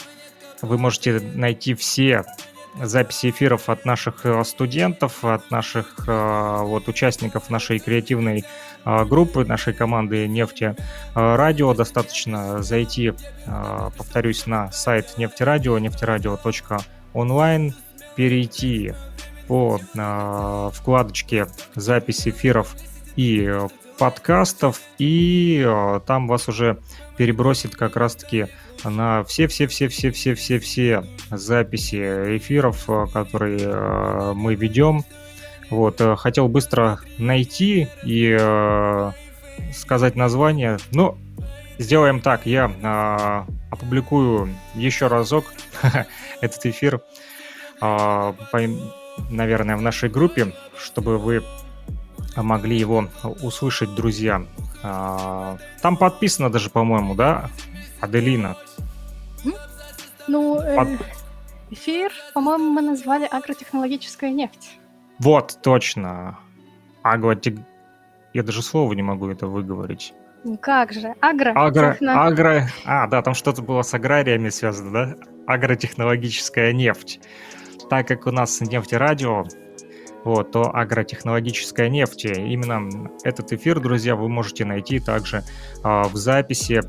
вы можете найти все записи эфиров от наших э, студентов, от наших э, вот участников нашей креативной э, группы, нашей команды «Нефти Радио». Достаточно зайти, повторюсь, на сайт нефтерадио, нефтерадио.онлайн, перейти по вкладочке запись эфиров и подкастов, и там вас уже перебросит как раз-таки на все-все-все-все-все-все-все записи эфиров, э, которые э, мы ведем. Вот, э, хотел быстро найти и сказать название, но сделаем так. Я опубликую еще разок этот эфир, наверное, в нашей группе, чтобы вы могли его услышать, друзья. Там подписано даже, по-моему, да, Аделина? Ну, э, Под... эфир, по-моему, мы назвали агротехнологическая нефть. Вот, точно. Агротех... Я даже слова не могу это выговорить. Как же, агро. Агро, техно... агро... А, да, там что-то было с аграриями связано, да? Агротехнологическая нефть. Так как у нас нефтерадио, вот, то агротехнологическая нефть. Именно этот эфир, друзья, вы можете найти также э, в записи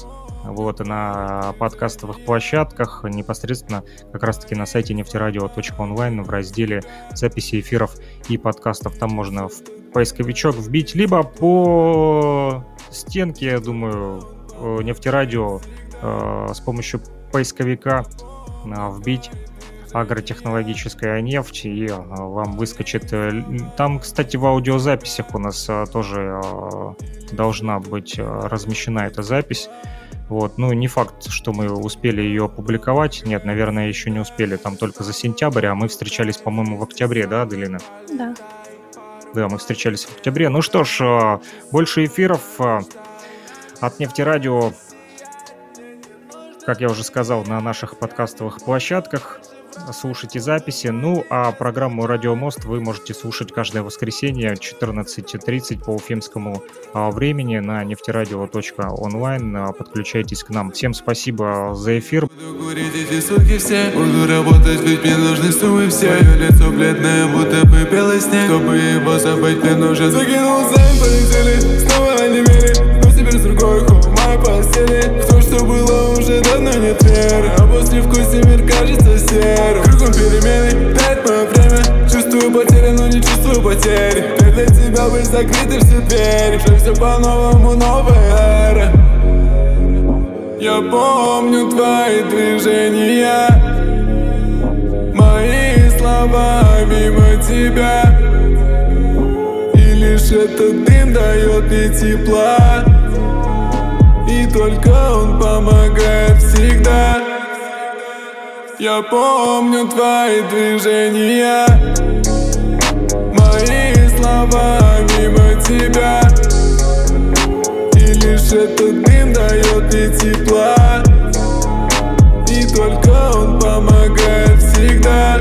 вот, на подкастовых площадках, непосредственно как раз-таки на сайте нефтерадио.онлайн в разделе записи эфиров и подкастов. Там можно в поисковичок вбить, либо по стенке, я думаю, э, нефтерадио э, с помощью поисковика э, вбить агротехнологическая нефть, и вам выскочит... Там, кстати, в аудиозаписях у нас тоже должна быть размещена эта запись. Вот, ну, не факт, что мы успели ее опубликовать. Нет, наверное, еще не успели. Там только за сентябрь, а мы встречались, по-моему, в октябре, да, Аделина? Да. Да, мы встречались в октябре. Ну что ж, а, больше эфиров а, от Нефтерадио, как я уже сказал, на наших подкастовых площадках. Слушайте записи. Ну, а программу «Радио Мост» вы можете слушать каждое воскресенье 14.30 по уфимскому а, времени на нефтерадио.онлайн. Подключайтесь к нам. Всем спасибо за эфир. Чтобы его забыть, мне нужен Закинул займ, полетели, снова онемели. Но теперь с другой хом, моей постели. В что было уже давно нет веры. А после вкуса мир кажется серым. Кругом перемены, дает мое время. Чувствую потери, но не чувствую потери. Для тебя быть закрыты все двери. Что все по-новому, новая эра. Я помню твои движения Мои слова мимо тебя И лишь этот дым дает мне тепла только он помогает всегда. Я помню твои движения. Мои слова мимо тебя. Лишь этот дым дает мне тепла. И только он помогает всегда